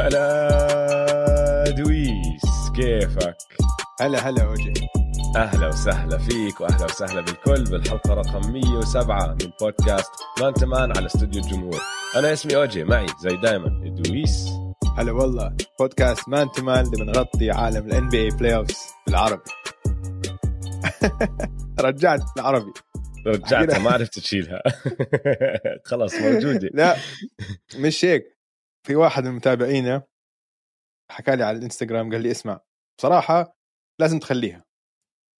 هلا دويس كيفك؟ هلا هلا أوجي. أهلا وسهلا فيك وأهلا وسهلا بالكل بالحلقة رقم 107 من بودكاست Man to Man على استوديو الجمهور. أنا اسمي أوجي معي زي دايما دويس. هلا والله بودكاست Man to Man اللي بنغطي عالم ال NBA playoffs بالعربي. رجعت العربي رجعتها ما عرفت تشيلها. خلاص موجودة. لا مش هيك. في واحد من متابعينا حكى لي على الإنستغرام قال لي اسمع بصراحة لازم تخليها.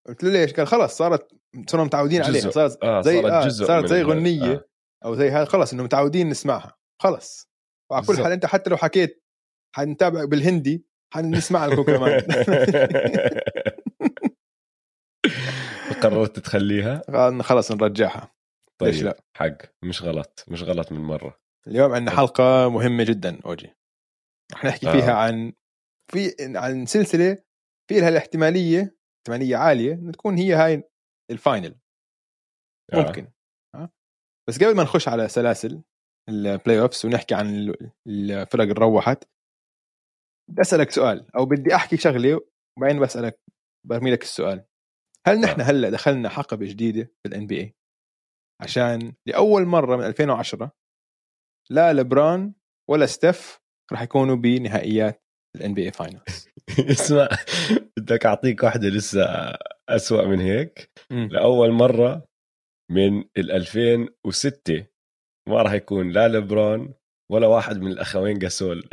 قلت له ليش؟ قال خلص صارت صرنا متعودين عليها. صارت آه زي صارت آه جزء صارت زي غنية آه. أو زي هذا. خلص إنه متعودين نسمعها. خلص وعلى كل. حال أنت حتى لو حكيت حنتابع بالهندي حنسمع لكم كمان. قررت تخليها؟ خلص نرجعها. طيب ليش لا؟ حق. مش غلط. مش غلط من مرة. اليوم عندنا حلقة مهمة جدا أوجي رح نحكي آه. فيها عن في عن سلسلة في لها الاحتمالية احتمالية عالية إنه تكون هي هاي ال final آه. ممكن ها؟ بس قبل ما نخش على سلاسل ال playoffs ونحكي عن ال- الفرق اللي روحت بدي أسألك سؤال أو بدي أحكي شغلة وبعدين بسألك برمي لك السؤال هل نحن آه. هلأ دخلنا حقبة جديدة في ال NBA عشان لأول مرة من 2010 لا لبران ولا ستيف راح يكونوا بنهائيات ال NBA Finals اسمع بدك أعطيك واحدة لسه أسوأ من هيك. لأول مرة من ال 2006 ما راح يكون لا لبران ولا واحد من الأخوين جاسول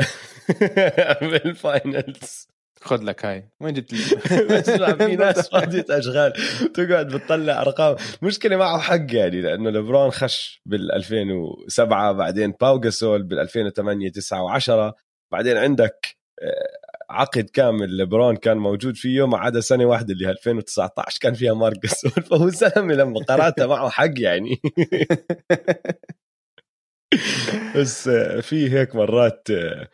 بال Finals خذ لك هاي. وين جبت في ناس فاضية أشغال. تقعد بتطلع أرقام. مشكلة معه حق يعني لأنه لبران خش بال 2007 بعدين باو جاسول بال 2008 9 و10 بعدين عندك آه، عقد كامل لبران كان موجود فيه ما عدا سنة واحدة اللي هي 2019 كان فيها مارك جاسول. فهو زلمه لما قرأتها معه حق يعني. بس آه، في هيك مرات آه،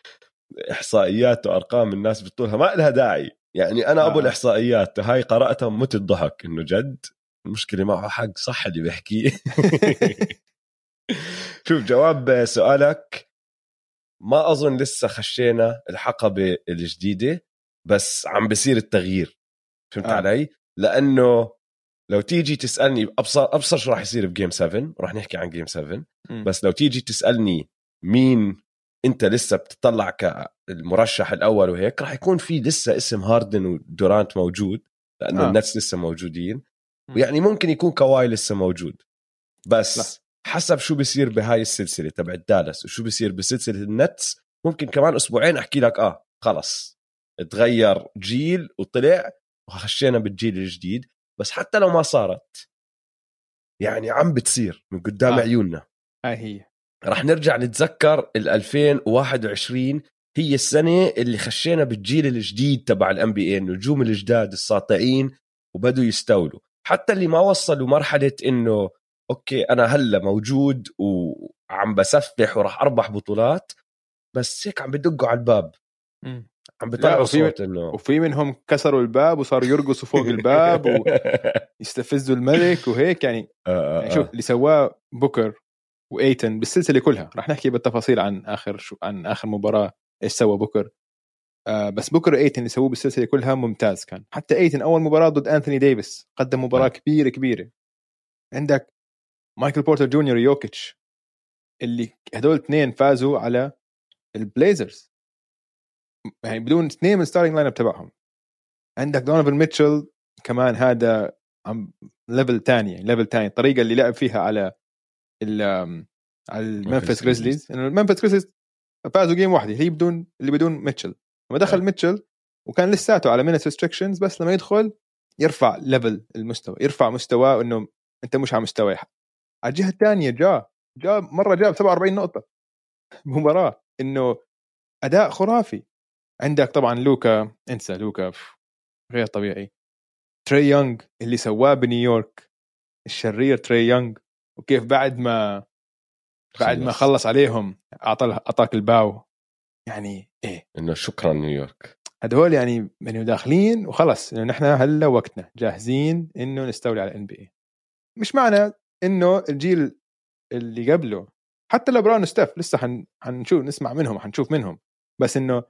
إحصائيات وأرقام الناس بتطولها ما لها داعي. يعني أنا أبو آه. الإحصائيات هاي قراتها مت الضحك إنه جد؟ المشكلة معه حق صح اللي بيحكيه شوف جواب سؤالك. ما أظن لسه خشينا الحقبة الجديدة بس عم بصير التغيير. فهمت آه. علي؟ لأنه لو تيجي تسألني أبصر أبصر شو راح يصير بجيم 7 راح نحكي عن جيم 7 مم. بس لو تيجي تسألني مين انت لسه بتطلع كالمرشح الأول وهيك راح يكون في لسه اسم هاردن ودورانت موجود لأنه آه. آه. النتس لسه موجودين. ويعني ممكن يكون كواي لسه موجود بس لا. حسب شو بيصير بهاي السلسلة تبع دالاس وشو بيصير بسلسلة النتس ممكن كمان أسبوعين أحكي لك آه خلص تغير جيل وطلع وخشينا بالجيل الجديد بس حتى لو ما صارت يعني عم بتصير من قدام آه. آه. عيوننا هاي هي رح نرجع نتذكر ال 2021 هي السنة اللي خشينا بالجيل الجديد تبع ال NBA النجوم الجداد الساطعين وبدوا يستولوا. حتى اللي ما وصلوا مرحلة إنه okay أنا هلأ موجود وعم بسفح وراح أربح بطولات بس هيك عم بدقوا على الباب. عم بيطلعوا وفي- صوت إنه وفي منهم كسروا الباب وصاروا يرقصوا فوق الباب ويستفزوا الملك وهيك يعني. آه، يعني آه، شوف اللي سواه بوكر وإيتن بالسلسلة كلها. رح نحكي بالتفاصيل عن آخر شو عن آخر مباراة إيش سوى بوكر. آه بس بوكر وإيتن اللي سووه بالسلسلة كلها ممتاز كان. حتى إيتن أول مباراة ضد أنثوني ديفيس قدم مباراة آه. كبيرة كبيرة. عندك مايكل بورتر جونيور يوكيتش اللي هدول اثنين فازوا على البليزرز. يعني بدون اثنين من ال starting lineup تبعهم. عندك دونيفن ميتشل كمان هذا عم level تاني يعني level تاني. الطريقة اللي لعب فيها على على Grizzlies. جريزليز إنه الممفيس جريزليز فازوا game واحدة هي بدون اللي بدون ميتشل لما دخل آه. ميتشل وكان لساته على minute restrictions بس لما يدخل يرفع level المستوى يرفع مستواه إنه أنت مش على مستوى على الجهة الثانية جاء جاء مرة جاب 47 نقطة بمباراه إنه أداء خرافي. عندك طبعا لوكا انسى لوكا غير طبيعي. تري يونغ اللي سواه بنيويورك الشرير تري يونغ وكيف بعد ما بعد ما خلص. عليهم أعطى أعطاك ال bow. يعني إيه. إنه شكرا نيويورك. هدول يعني يعني داخلين وخلص. إنه نحن هلأ وقتنا. جاهزين إنه نستولي على ال NBA مش معنى إنه الجيل اللي قبله حتى لبران وستيف لسه حن... حنشوف نسمع منهم حنشوف منهم. بس إنه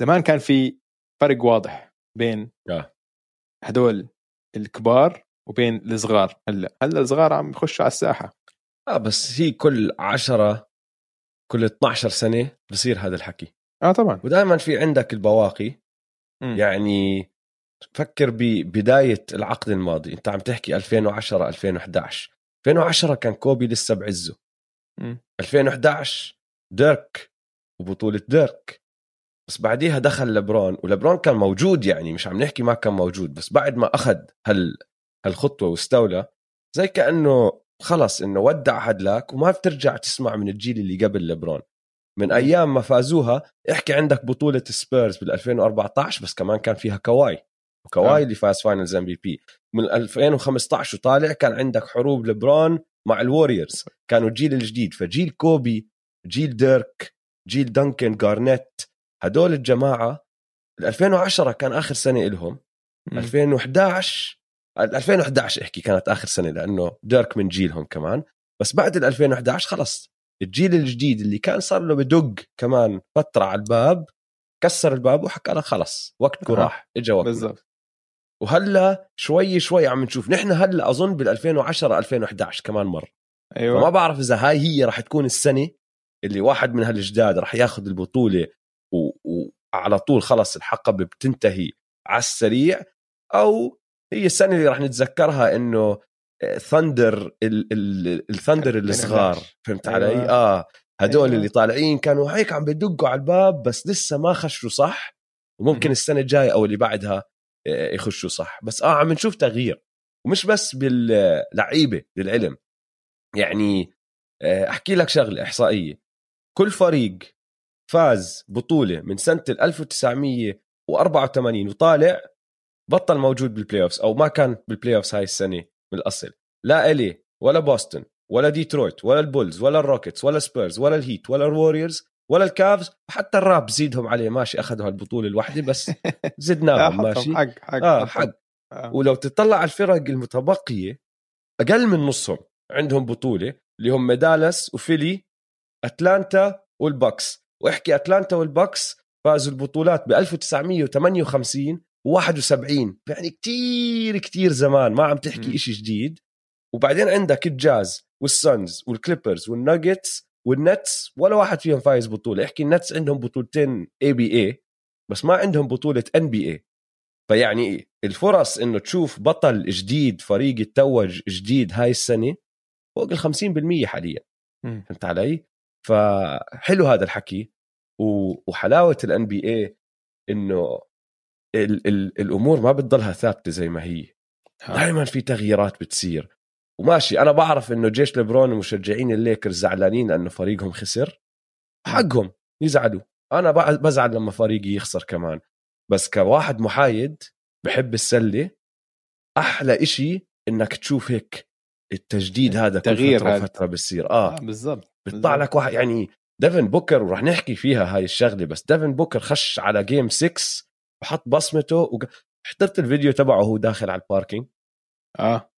زمان كان في فرق واضح بين آه. هدول الكبار وبين الصغار. هلا هلا الصغار عم يخشوا على الساحة. آه بس هي كل عشرة كل 12 سنة بصير هذا الحكي. آه طبعا. ودائما في عندك البواقي. مم. يعني فكر ببدايه العقد الماضي. أنت عم تحكي 2010 2011 2010 كان كوبي لسه بعزه. مم. 2011 ديرك وبطولة ديرك. بس بعديها دخل لبرون ولبرون كان موجود يعني مش عم نحكي ما كان موجود بس بعد ما أخذ هال هالخطوة واستولى زي كأنه خلص إنه ودع هدلاك وما بترجع تسمع من الجيل اللي قبل لبرون من أيام ما فازوها احكي عندك بطولة سبيرز بال 2014 بس كمان كان فيها كواي وكواي آه. اللي فاز Finals MVP. من 2015 وطالع كان عندك حروب لبرون مع ال Warriors كانوا الجيل الجديد. فجيل كوبي جيل ديرك جيل دانكن جارنيت هدول الجماعة ال 2010 كان آخر سنة لهم مم. 2011 ال 2011 إحكي كانت آخر سنة لأنه ديرك من جيلهم كمان. بس بعد ال 2011 خلص. الجيل الجديد اللي كان صار له بدق كمان فترة على الباب كسر الباب وحكى لك خلص وقتكم آه. راح اجى وقتنا. بالضبط. وهلأ شوي شوي عم نشوف نحن هلأ أظن بال 2010 2011 كمان مره فما أيوه بعرف إذا هاي هي راح تكون السنة اللي واحد من هالجداد راح ياخذ البطولة و... وعلى طول خلص الحقبة بتنتهي على السريع أو هي السنة اللي راح نتذكرها إنه ثندر الثندر الصغار 2011. فهمت أيوة. علي؟ آه هدول أيوة. اللي طالعين كانوا هيك عم بدقوا على الباب بس لسه ما خشوا صح وممكن. السنة الجاية أو اللي بعدها آه، يخشوا صح بس آه عم نشوف تغيير ومش بس باللعيبة للعلم يعني آه، أحكي لك شغلة إحصائية كل فريق فاز بطولة من سنة ال 1984 وطالع بطل موجود بال playoffs أو ما كان بال playoffs هاي السنة من الأصل. لا LA ولا بوسطن ولا ديترويت ولا البولز ولا الروكيتس ولا سبيرز ولا الهيت ولا الوريورز ولا الكافز وحتى الراب زيدهم عليه. ماشي أخذوا هالبطولة الواحده بس زدناهم ماشي؟ حق حق آه. حق. آه. ولو تطلع على الفرق المتبقية أقل من نصهم عندهم بطولة اللي هم دالاس وفيلي أتلانتا وال Bucks. وأحكي أتلانتا وال Bucks فازوا البطولات ب 1958 و71 يعني كتير كتير زمان ما عم. تحكي إشي جديد وبعدين عندك الجاز والسونز والكليبرز والناجتس والنتس ولا واحد فيهم فايز بطولة احكي ال Nets عندهم بطولتين ABA بس ما عندهم بطولة NBA فيعني الفرص إنه تشوف بطل جديد فريق يتوج جديد هاي السنة فوق ال 50% حاليا. فهمت علي؟ فحلو هذا الحكي وحلاوة ال NBA إنه ال- ال- الأمور ما بتضلها ثابتة زي ما هي. آه. دائما في تغييرات بتصير. وماشي أنا بعرف إنه جيش ليبرون ومشجعين الليكرز زعلانين لأنه فريقهم خسر. حقهم يزعلوا. أنا بزعل لما فريقي يخسر كمان. بس كواحد محايد بحب السلة أحلى إشي إنك تشوف هيك التجديد هذا كل التغيير فترة هذا. وفترة بصير آه. آه، بالضبط بيطلع لك واحد يعني ديفن بوكر ورح نحكي فيها هاي الشغلة بس ديفن بوكر خش على game 6 وحط بصمته وق... حضرت الفيديو تبعه وهو داخل على ال parking آه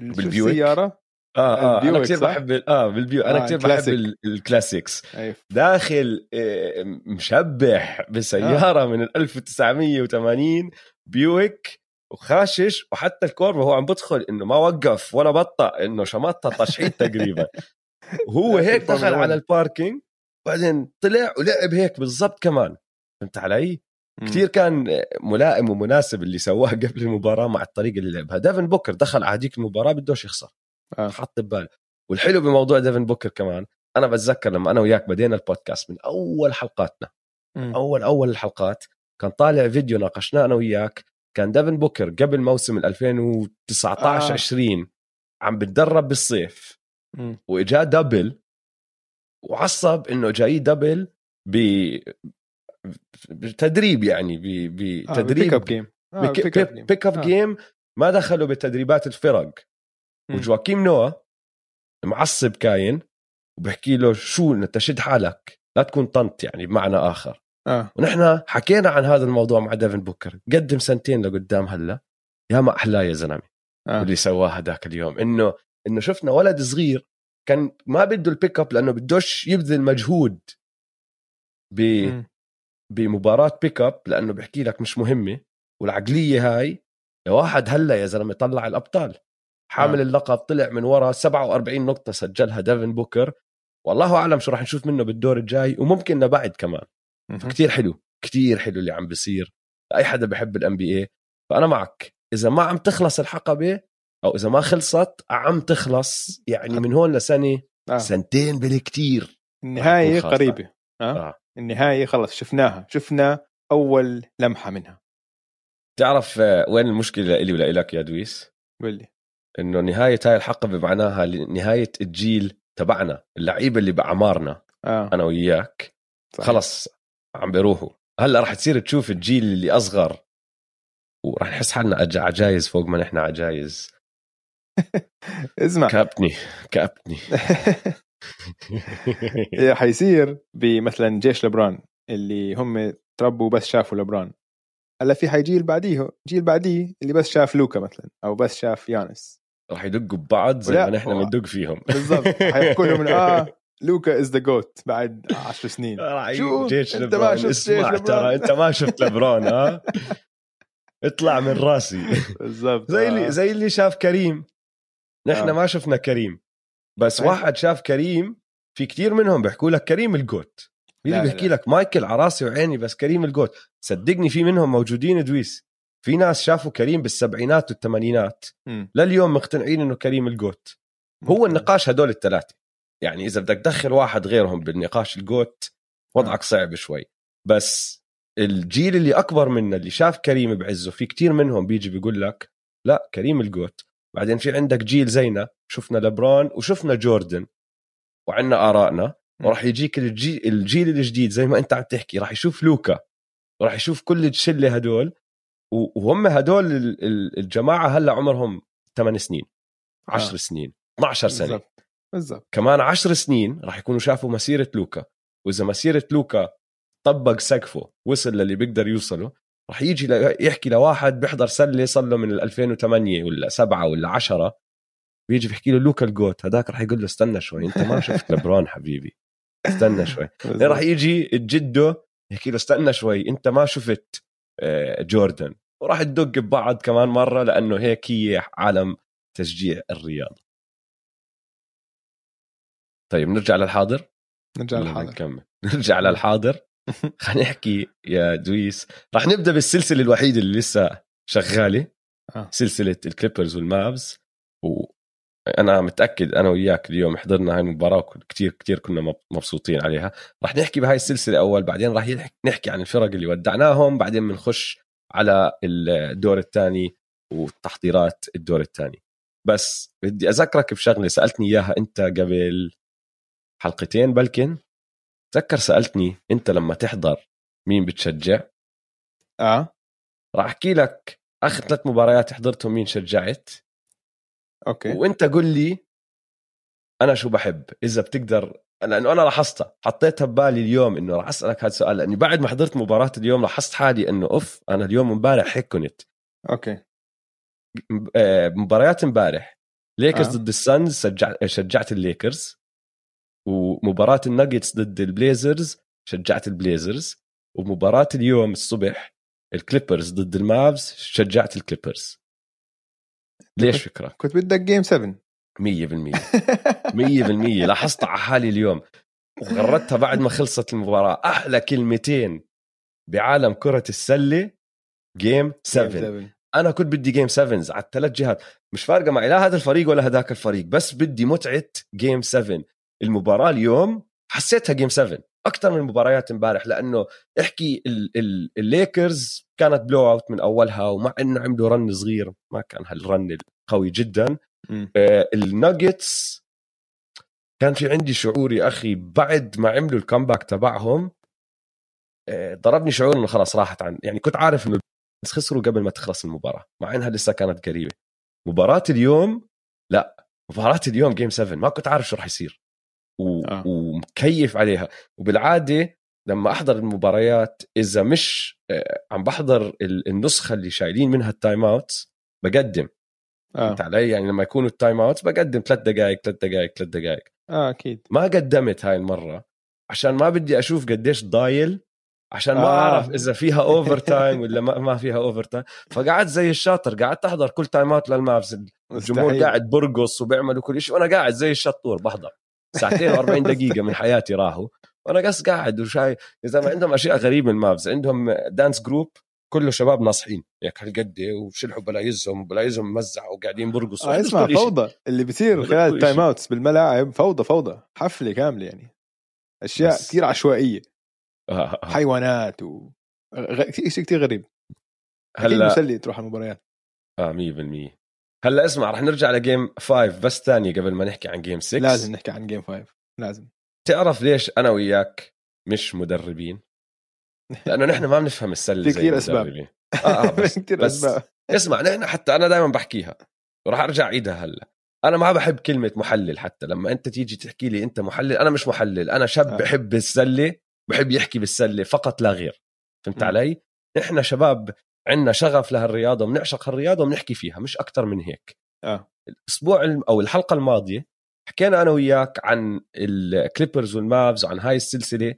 بال Buick؟ السيارة آه آه أنا كثير؟ بحب ال- آه بال Buick أنا آه، كثير بحب الكلاسيك. ال- ال classics أيوه داخل آه، مشبح بسيارة من ال 1980 Buick وخاشش وحتى ال curve وهو عم بدخل إنه ما وقف ولا بطأ إنه شمطها تشحيط تقريبا وهو هيك دخل على 1. ال parking بعدين طلع ولعب هيك بالضبط كمان فهمت علي؟ كثير كان ملائم ومناسب اللي سواه قبل المباراة مع الطريقة اللي لعبها ديفن بوكر دخل على هذيك المباراة بدوش يخسر آه. حط بباله والحلو بموضوع ديفن بوكر كمان أنا بتذكر لما أنا وياك بدينا البودكاست من أول حلقاتنا مم. أول أول الحلقات كان طالع فيديو ناقشناه أنا وياك كان ديفن بوكر قبل موسم ال 2019 آه. 20 عم بتدرب بالصيف. واجاه double وعصب إنه جاي double ب بتدريب يعني آه، بتدريب pick-up game آه، pick-up game. آه. ما دخلوا بتدريبات الفرق. وجواكيم نوا معصب كاين وبحكي له شو انت شد حالك لا تكون طنط يعني بمعنى آخر آه ونحن حكينا عن هذا الموضوع مع ديفن بوكر قدم سنتين لقدام هلا يا ما أحلاه يا زلمة آه. اللي سواه هذاك اليوم إنه إنه شفنا ولد صغير كان ما بده البيك اب لأنه بدوش يبذل مجهود ب. بمباراة بيك اب لأنه بحكي لك مش مهمة والعقلية هاي يا واحد هلأ يا زلمة طلع الأبطال حامل آه. اللقب طلع من ورا 47 نقطة سجلها ديفن بوكر والله أعلم شو راح نشوف منه بالدور الجاي وممكن لبعد كمان. كتير حلو كتير حلو اللي عم بيصير لأي حدا بحب الان بي اي فأنا معك إذا ما عم تخلص الحقبة أو إذا ما خلصت عم تخلص يعني من هون لسنة آه. سنتين بالكتير النهايه. قريبة آه. النهاية خلص شفناها. شفنا أول لمحة منها. تعرف آه، وين المشكلة لإلي ولإلك يا دويس؟ قول إنه نهاية هاي الحقبه معناها نهاية الجيل تبعنا اللعيبة اللي بأعمارنا آه. أنا وياك. صحيح. خلص عم بيروحوا. هلأ رح تصير تشوف الجيل اللي أصغر ورح نحس حالنا عجايز فوق ما نحن عجايز. اسمع. كابتني كابتني. حيصير بمثلا جيش لبران اللي هم تربوا بس شافوا لبران هلأ في حيجيل بعديه جيل بعديه اللي بس شاف لوكا مثلا أو بس شاف يانس. رح يدقوا ببعض زي ما نحن بندق فيهم. بالضبط. حيحكوا لهم آه لوكا is the GOAT بعد عشر سنين. راح شو؟ جيش أنت ما لبران شفت اسمع جيش ترى. أنت ما شفت لبران ها اطلع من راسي. بالضبط زي آه. اللي زي اللي شاف كريم. نحن آه. ما شفنا كريم. بس صحيح. واحد شاف كريم في كتير منهم بيحكوا لك كريم ال GOAT. اللي بيحكي لا. لك؟ مايكل عراسي وعيني بس كريم ال GOAT. صدقني في منهم موجودين دويس في ناس شافوا كريم بالسبعينات والثمانينات. لليوم مقتنعين إنه كريم ال GOAT. هو النقاش هدول الثلاثة. يعني إذا بدك تدخل واحد غيرهم بالنقاش ال GOAT وضعك صعب شوي. بس الجيل اللي أكبر منا اللي شاف كريم بعزه في كتير منهم بيجي بيقول لك لا كريم ال GOAT بعدين في عندك جيل زينا شفنا لبران وشفنا جوردن وعندنا آرائنا وراح يجيك الجيل, الجيل الجديد زي ما أنت عم تحكي راح يشوف لوكا وراح يشوف كل الشلة هدول وهم هدول ال- ال- الجماعة هلأ عمرهم 8 سنين 10 آه. سنين 12 سنة. بالضبط بالضبط. كمان 10 سنين راح يكونوا شافوا مسيرة لوكا وإذا مسيرة لوكا طبق سقفه وصل للي بيقدر يوصله راح يجي ل- يحكي لواحد بيحضر سلة صار له من ال 2008 ولا 7 ولا 10 بيجي بيحكي له لوكا الجوت هذاك راح يقول له استنى شوي أنت ما شفت لبرون حبيبي استنى شوي. راح يجي جده يحكي له استنى شوي أنت ما شفت آه، جوردن. وراح تدق ببعض كمان مرة لأنه هيك هي عالم تشجيع الرياضة. طيب نرجع للحاضر؟ نرجع للحاضر. نكمل؟ نرجع للحاضر. خلينا نحكي يا دويس. راح نبدأ بالسلسلة الوحيدة اللي لسه شغالة آه. سلسلة ال Clippers وال Mavs. وأنا متأكد أنا وياك اليوم حضرنا هاي المباراة كثير كثير كنا مب- مبسوطين عليها. راح نحكي بهاي السلسلة أول بعدين يح- نحكي عن الفرق اللي ودعناهم بعدين بنخش على الدور الثاني وتحضيرات الدور الثاني. بس بدي أذكرك بشغلة سألتني إياها أنت قبل حلقتين بلكن. تذكر سألتني أنت لما تحضر مين بتشجع؟ آه. راح أحكي لك آخر ثلاث مباريات حضرتهم مين شجعت. أوكي. وأنت قل لي أنا شو بحب إذا بتقدر لأنه أنا لاحظتها حطيتها ببالي اليوم إنه راح أسألك هذا السؤال لأني بعد ما حضرت مباراة اليوم لاحظت حالي إنه أوف أنا اليوم امبارح هيك كنت. okay. آه، مباريات امبارح. ليكرز آه. ضد ال Suns شجع... شجعت الليكرز ومباراة الناجتس ضد البليزرز شجعت البليزرز. ومباراة اليوم الصبح ال Clippers ضد ال Mavs شجعت ال Clippers. ليش فكرة؟ كنت بدك game 7 مية بالمية. مية بالمية. لاحظت على حالي اليوم. وغردتها بعد ما خلصت المباراة. أحلى كلمتين بعالم كرة السلة game 7 أنا كنت بدي game 7 على الثلاث جهات. مش فارقة معي. لا هذا الفريق ولا هذاك الفريق. بس بدي متعة game 7 المباراة اليوم حسيتها game 7 أكثر من مباريات امبارح لأنه احكي ال- ال- الليكرز كانت blow out من أولها ومع إنه عملوا run صغير ما كان هالرن القوي جدا. آه، الناجتس كان في عندي شعور يا أخي بعد ما عملوا ال comeback تبعهم آه، ضربني شعور إنه خلاص راحت عن يعني كنت عارف إنه بس خسروا قبل ما تخلص المباراة مع إنها لسه كانت قريبة. مباراة اليوم لا مباراة اليوم game 7 ما كنت عارف شو راح يصير. و... آه. ومكيف عليها. وبالعادة لما أحضر المباريات إذا مش آه، عم بحضر ال- النسخة اللي شايلين منها ال time outs بقدم. فهمت علي؟ يعني لما يكونوا ال time outs بقدم ثلاث دقائق ثلاث دقائق ثلاث دقائق آه أكيد. ما قدمت هاي المرة عشان ما بدي أشوف قديش ضايل عشان ما آه. أعرف إذا فيها overtime ولا ما, ما فيها overtime فقعدت زي الشاطر قعدت أحضر كل time out لل Mavs الجمهور. قاعد برقص وبيعملوا كل شيء وأنا قاعد زي الشطور بحضر. ساعتين و40 دقيقة من حياتي راحوا وأنا قص قاعد وشاي يا زلمه عندهم أشياء غريبة ال Mavs عندهم dance group كله شباب ناصحين. هيك هالقد وشلحوا بلايزهم وبلايزهم ممزعوا وقاعدين برقصوا. آه اسمع. فوضى. اللي بيصير خلال ال time outs بالملاعب فوضى فوضى. حفلة كاملة يعني. أشياء بس- كثير عشوائية. آه، آه. حيوانات و غ- كثير شيء كثير غريب. هلأ مسلي تروح المباريات. آه 100% هلا اسمع رح نرجع ل game 5 بس ثانية قبل ما نحكي عن game 6 لازم نحكي عن game 5 لازم تعرف ليش أنا وياك مش مدربين؟ لأنه نحن ما بنفهم السلة في زي كتير أسباب. المدربين. آه بس, كثير بس أسباب اسمع نحن حتى أنا دائما بحكيها وراح أرجع أعيدها هلا أنا ما بحب كلمة محلل حتى لما أنت تيجي تحكي لي أنت محلل أنا مش محلل أنا شاب آه. بحب السلة بحب يحكي بالسلة فقط لا غير فهمت. علي إحنا شباب عندنا شغف لهالرياضة وبنعشق هالرياضة وبنحكي فيها مش أكثر من هيك. آه. الأسبوع أو الحلقة الماضية حكينا أنا وياك عن ال Clippers وال Mavs وعن هاي السلسلة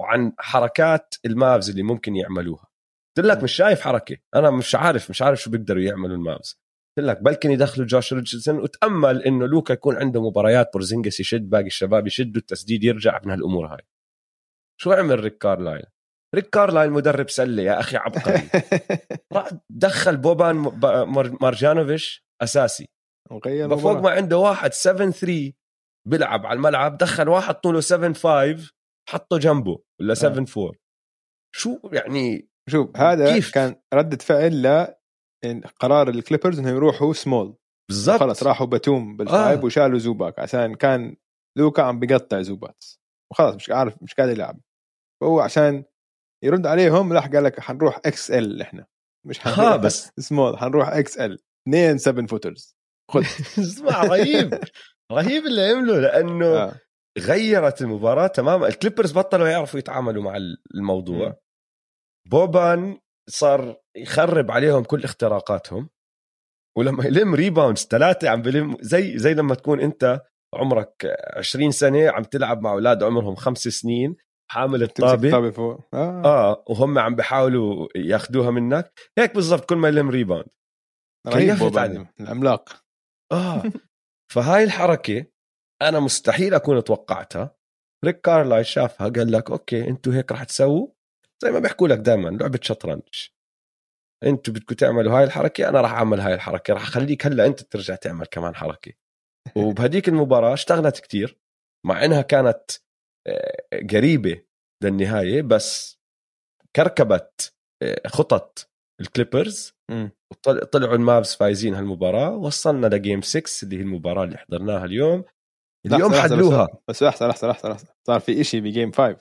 وعن حركات ال Mavs اللي ممكن يعملوها. قلت لك. مش شايف حركة. أنا مش عارف مش عارف شو بيقدروا يعملوا ال Mavs قلت لك بلكن يدخلوا جوش ريتشاردسون وتأمل إنه لوكا يكون عنده مباريات بورزينجس يشد باقي الشباب يشدوا التسديد يرجع من هالأمور هاي. شو عمل ريك كارلايل؟ ريك كارلايل مدرب سلة يا أخي عبقري. راح دخل بوبان مارجانوفيش أساسي. وغير فوق. ما عنده واحد 7 3 بيلعب على الملعب دخل واحد طوله 7 5 حطه جنبه ولا 7 4 شو يعني شوف هذا كيف؟ كان ردة فعل ل قرار ال Clippers انهم يروحوا سمول. بالضبط. خلص راحوا باتوم بال five آه. وشالوا زوباتس. عشان كان لوكا عم بيقطع زوباتس وخلص مش عارف مش قادر يلعب. فهو عشان يرد عليهم راح قال لك حنروح XL إحنا. مش حنروح ها بس. small حنروح XL. اثنين 7 footers خذ. اسمع رهيب. رهيب اللي عمله لأنه آه. غيرت المباراة تماما. ال Clippers بطلوا يعرفوا يتعاملوا مع الموضوع. مم. بوبان صار يخرب عليهم كل اختراقاتهم. ولما يلم rebounds ثلاثة عم بلم زي زي لما تكون أنت عمرك 20 سنة عم تلعب مع أولاد عمرهم خمس سنين. حامل الطابه الطابة. فوق. آه, آه وهم عم بيحاولوا ياخذوها منك هيك بالضبط كل ما يلم rebound رهيب. العملاق. آه. فهاي الحركة أنا مستحيل أكون توقعتها. ريك كارلايل شافها قال لك okay أنتوا هيك رح تسووا؟ زي ما بيحكوا لك دائما لعبة شطرنج. أنتوا بدكم تعملوا هاي الحركة أنا راح أعمل هاي الحركة. راح أخليك هلأ أنت ترجع تعمل كمان حركة. وبهديك المباراة اشتغلت كتير مع إنها كانت آه، قريبة للنهاية بس كركبت آه، خطط ال Clippers طلعوا ال Mavs فايزين هالمباراة وصلنا ل game 6 اللي هي المباراة اللي حضرناها اليوم. اليوم حدلوها. بس لحظة لحظة لحظة لحظة. صار في إشي ب game 5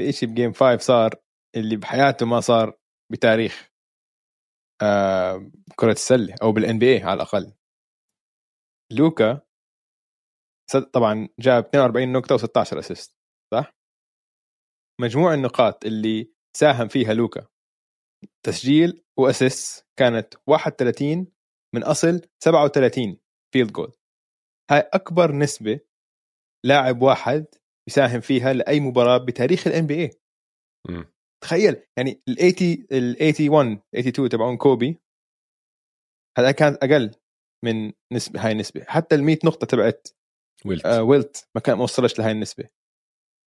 في إشي ب game 5 صار اللي بحياته ما صار بتاريخ آه كرة السلة أو بال NBA على الأقل. لوكا طبعا جاب 42 نقطة و16 assist صح؟ مجموع النقاط اللي ساهم فيها لوكا تسجيل و assist كانت 31 من أصل 37 field goal هاي أكبر نسبة لاعب واحد يساهم فيها لأي مباراة بتاريخ ال NBA. تخيل يعني ال 80 ال 81 82 تبعون كوبي هذا كانت أقل من نسبه هاي النسبة حتى ال 100 نقطة تبعت ويلت. آه ويلت ما كان ما وصلش لهي النسبة.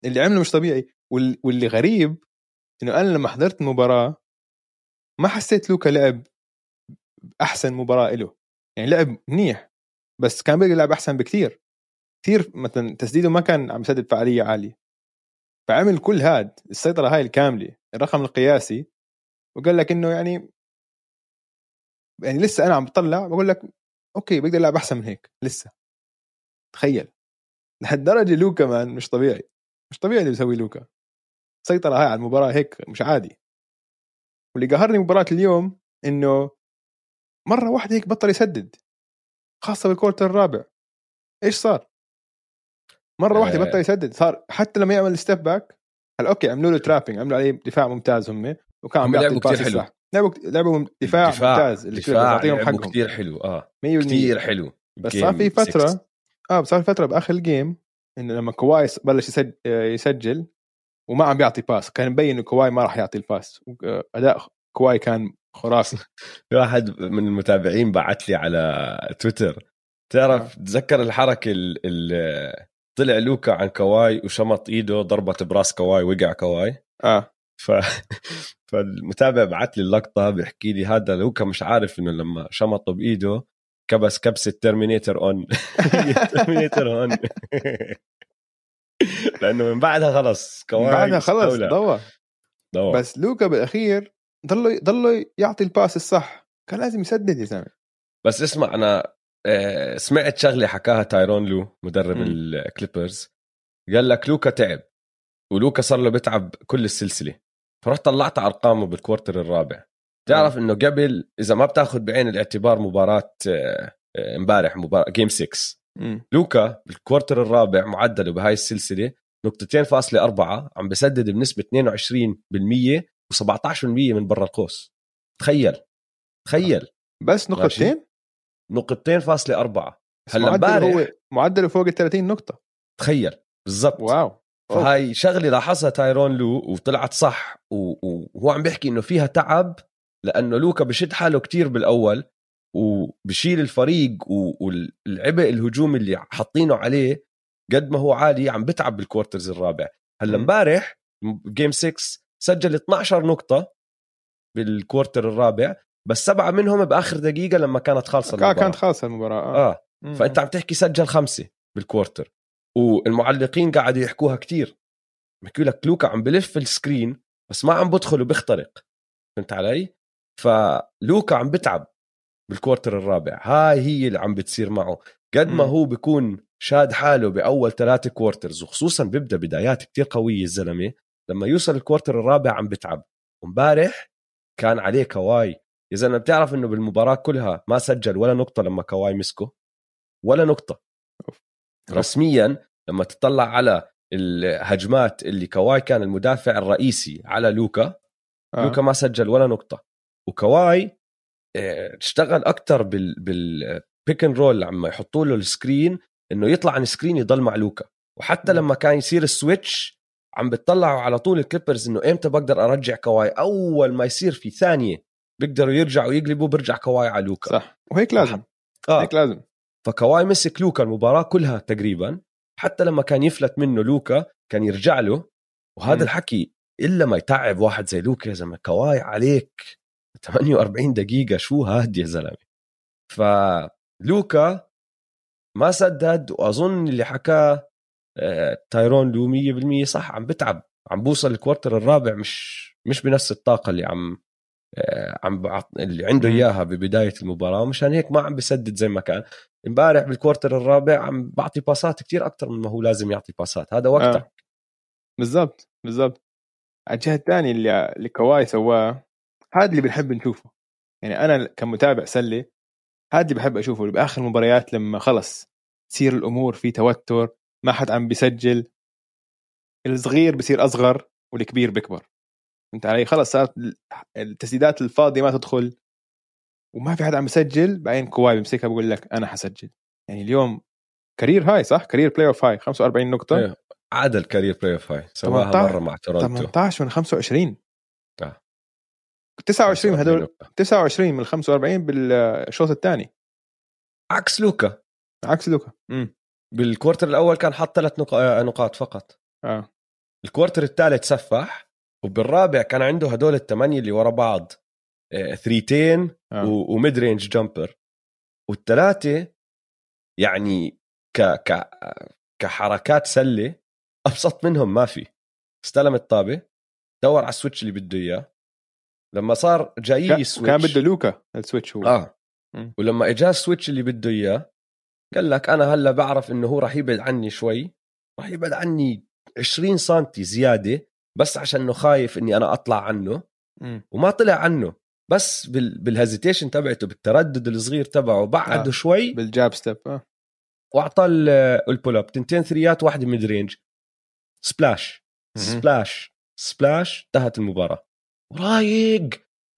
اللي عمله مش طبيعي. وال- واللي غريب إنه أنا لما حضرت المباراة ما حسيت لوكا لعب أحسن مباراة له يعني لعب منيح بس كان بيقدر يلعب أحسن بكثير. كثير مثلا تسديده ما كان عم يسدد فعالية عالية. فعمل كل هاد السيطرة هاي الكاملة الرقم القياسي وقال لك إنه يعني يعني لسه أنا عم بطلع بقول لك okay بقدر العب أحسن من هيك لسه. تخيل. لهالدرجة لوكا man مش طبيعي. مش طبيعي اللي بيسوي لوكا. السيطره هاي على المباراة هيك مش عادي. واللي قهرني مباراة اليوم إنه مرة واحدة هيك بطل يسدد خاصة بال quarter الرابع. إيش صار؟ مرة واحدة آه. بطل يسدد صار حتى لما يعمل step back هلا okay عملوا له trapping عملوا عليه دفاع ممتاز هم وكان عم بيعطي ال pass حلو. لعبوا لعبوا دفاع, ممتاز اللي دفاع بيعطيهم لعبوا حقهم. كتير حلو آه. 100% كتير حلو. بس صار في 6. آه في فترة بآخر ال game انه لما كواي بلش يسجل, وما عم بيعطي pass كان مبين إنه كواي ما راح يعطي ال pass أداء كواي كان خرافي. في واحد من المتابعين بعت لي على تويتر تعرف تذكر الحركة اللي طلع لوكا عن كواي وشمط إيده ضربت براس كواي وقع كواي. آه. ف... فالمتابع بعت لي اللقطة بيحكي لي هذا لوكا مش عارف إنه لما شمطه بإيده كبس كبسه terminator on terminator on لأنه من بعدها خلص. كواي بعدها خلص. ضوى بس لوكا بالأخير ضله ضله يعطي ال pass الصح. كان لازم يسدد يا زلمة. بس اسمع أنا آه، سمعت شغلة حكاها تايرون لو مدرب الكليبرز. قال لك لوكا تعب ولوكا صار له بيتعب كل السلسلة. فرحت طلعت أرقامه بال quarter الرابع. تعرف إنه قبل إذا ما بتاخذ بعين الاعتبار مباراة آه، امبارح مباراة game 6 لوكا بال quarter الرابع معدله بهاي السلسلة نقطتين فاصلة أربعة عم بسدد بنسبة 22% و17% من برا القوس. تخيل تخيل. بس نقطتين؟ نقطتين فاصلة أربعة. هلا امبارح هو معدله فوق ال 30 نقطة. تخيل بالضبط. واو. فهاي شغلة لاحظها تايرون لو وطلعت صح وهو عم بيحكي إنه فيها تعب لأنه لوكا بشد حاله كتير بالأول وبشيل الفريق والعبء الهجومي اللي حاطينه عليه قد ما هو عالي عم بتعب بال quarters الرابع هلأ امبارح game 6 سجل 12 نقطة بال quarter الرابع بس سبعة منهم بآخر دقيقة لما كانت خالصة المباراة كانت خالصة المباراة آه. آه. فأنت عم تحكي سجل خمسة بال quarter والمعلقين قاعدوا يحكوها كتير بحكوا لك لوكا عم بلف ال screen بس ما عم بدخل وبيخترق فهمت علي؟ فلوكا عم بتعب بال quarter الرابع. هاي هي اللي عم بتصير معه. قد ما هو بيكون شاد حاله بأول ثلاثة quarters وخصوصا بيبدأ بدايات كتير قوية الزلمة. لما يوصل ال quarter الرابع عم بتعب. ومبارح كان عليه كواي. يا زلمة بتعرف إنه بالمباراة كلها ما سجل ولا نقطة لما كواي مسكه؟ ولا نقطة. رسميا لما تطلع على الهجمات اللي كواي كان المدافع الرئيسي على لوكا آه. لوكا ما سجل ولا نقطة. وكواي آه، اشتغل أكثر بال بال pick and roll لما يحطوا له ال screen إنه يطلع عن ال screen يضل مع لوكا. وحتى لما كان يصير ال switch عم بتطلعوا على طول الكليبرز إنه إمتى بقدر أرجع كواي؟ أول ما يصير في ثانية بيقدروا يرجعوا يقلبوا برجع كواي على لوكا. صح. وهيك لازم. آه. هيك لازم. فكواي مسك لوكا المباراة كلها تقريبا. حتى لما كان يفلت منه لوكا كان يرجع له. وهذا م. الحكي إلا ما يتعب واحد زي لوكا يا زلمة كواي عليك. 48 دقيقة شو هاد يا زلمة؟ فلوكا ما سدد وأظن اللي حكاه آه، تايرون لو 100% صح عم بتعب عم بوصل ال quarter الرابع مش مش بنفس الطاقة اللي عم آه، عم بعط... اللي عنده إياها ببداية المباراة ومشان هيك ما عم بسدد زي ما كان. امبارح بال quarter الرابع عم بعطي باسات كتير أكثر من ما هو لازم يعطي باسات هذا وقتك. آه. بالضبط بالضبط. على الجهة الثانية اللي اللي كواي سواه هذا اللي بنحب نشوفه. يعني أنا كمتابع سله هذا اللي بحب أشوفه. بآخر المباريات لما خلص تصير الأمور في توتر ما حد عم بيسجل الصغير بصير أصغر والكبير بيكبر فهمت علي؟ خلص صارت التسديدات الفاضية ما تدخل وما في حد عم يسجل بعدين كواي بيمسكها بقول لك أنا حسجل. يعني اليوم career high صح؟ career playoff high 45 نقطة. إيه. عادل career playoff high سواها مرة مع تورونتو 18 من 25 آه. 29 هدول 29 من 45 بالشوط الثاني. عكس لوكا. عكس لوكا. امم بال quarter الأول كان حط ثلاث نقاط فقط. آه. ال quarter الثالث سفح وبالرابع كان عنده هدول الثمانية اللي ورا بعض. آه، ثريتين آه. و mid-range jumper والثلاثة يعني ك ك كحركات سلة أبسط منهم ما في. استلم الطابة دور على ال switch اللي بده إياه. لما صار جاي ال switch كان بده لوكا ال switch هو. آه. م. ولما اجى ال switch اللي بده إياه قال لك أنا هلأ بعرف إنه هو راح يبعد عني شوي راح يبعد عني 20 سم زيادة بس عشان إنه خايف إني أنا أطلع عنه. م. وما طلع عنه. بس بال... بالهزيتيشن تبعته بالتردد الصغير تبعه بعده آه. شوي بالجاب ستيب آه. وأعطى البول اب تنتين ثريات واحدة ميد رينج سبلاش سبلاش سبلاش انتهت المباراة. رايق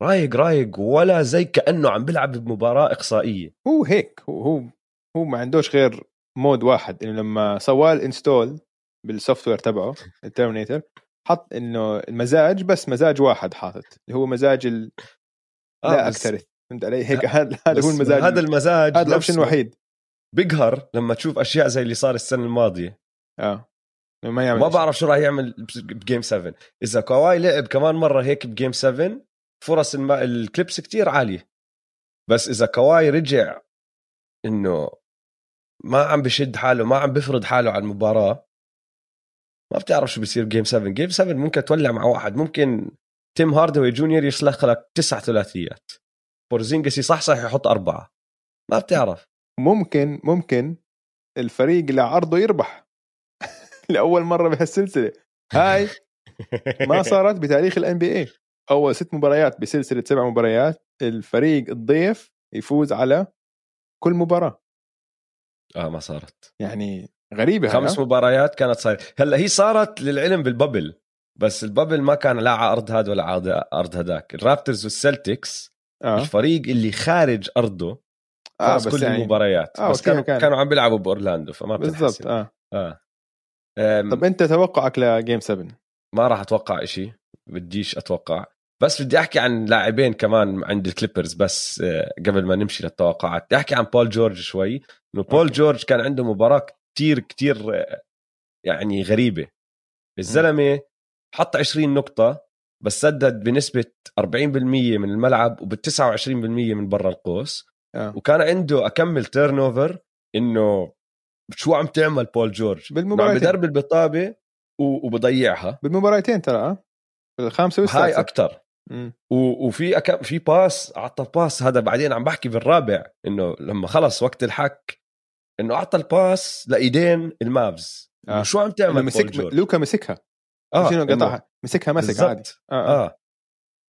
رايق رايق ولا زي كأنه عم بيلعب بمباراة إقصائية. هو هيك هو هو, هو ما عندوش غير مود واحد إنه لما سواه الإنستول بال software تبعه الترمينيتر حط إنه المزاج بس مزاج واحد حاطط اللي هو مزاج ال... آه لا أكترث. فهمت علي؟ هيك هذا هو المزاج هذا المزاج هذا ال option الوحيد بيقهر لما تشوف أشياء زي اللي صار السنة الماضية. آه. ما يعمل ما. بعرف شو راح يعمل ب game 7 إذا كواي لعب كمان مرة هيك ب game 7 فرص الم... الكليبس كتير عالية. بس إذا كواي رجع إنه ما عم بشد حاله ما عم بفرض حاله على المباراة ما بتعرف شو بيصير game 7 game 7 ممكن تولع مع واحد. ممكن تيم هارداوي جونيور يسلخ لك تسع ثلاثيات. بورزينجس يصحصح يحط أربعة. ما بتعرف. ممكن ممكن الفريق اللي عرضه يربح. لاول مرة بهالسلسلة. هاي ما صارت بتاريخ ال NBA أول ست مباريات بسلسلة سبع مباريات الفريق الضيف يفوز على كل مباراة. آه ما صارت. يعني غريبة خمس مباريات كانت صايرة. هلأ هي صارت للعلم بالببل بس الببل ما كان لا على أرض هذا ولا على ارض هذاك الرابترز والسلتكس آه. الفريق اللي خارج أرضه فاز بس كل يعني المباريات. آه، بس كانوا كان. كانوا عم بيلعبوا بأورلاندو فما بالضبط بتتحسن آه. أم، طب أنت توقعك لجيم 7 ما راح أتوقع إشي بديش أتوقع. بس بدي أحكي عن لاعبين كمان عند الكليبرز بس آه، قبل ما نمشي للتوقعات. بدي أحكي عن بول جورج شوي. إنه بول. جورج كان عنده مباراة كتير كتير آه، يعني غريبة. الزلمة حط 20 نقطة بس سدد بنسبة 40% من الملعب وب 29% من برا القوس. آه. وكان عنده أكمل turnover إنه شو عم تعمل بول جورج؟ إنه عم بالمباراتين بدرب البطابة وبضيعها. بالمباراتين ترى آه. الخامسة هاي والسادسه أكثر مم. و- وفي أك... في باس أعطى باس هذا بعدين عم بحكي بالرابع إنه لما خلص وقت الحك إنه أعطى الباس لإيدين المافز. آه. آه. شو عم تعمل مسك لوكا مسكها. آه شنو قطعها مسكها مسك بالضبط. عادي آه, آه. آه.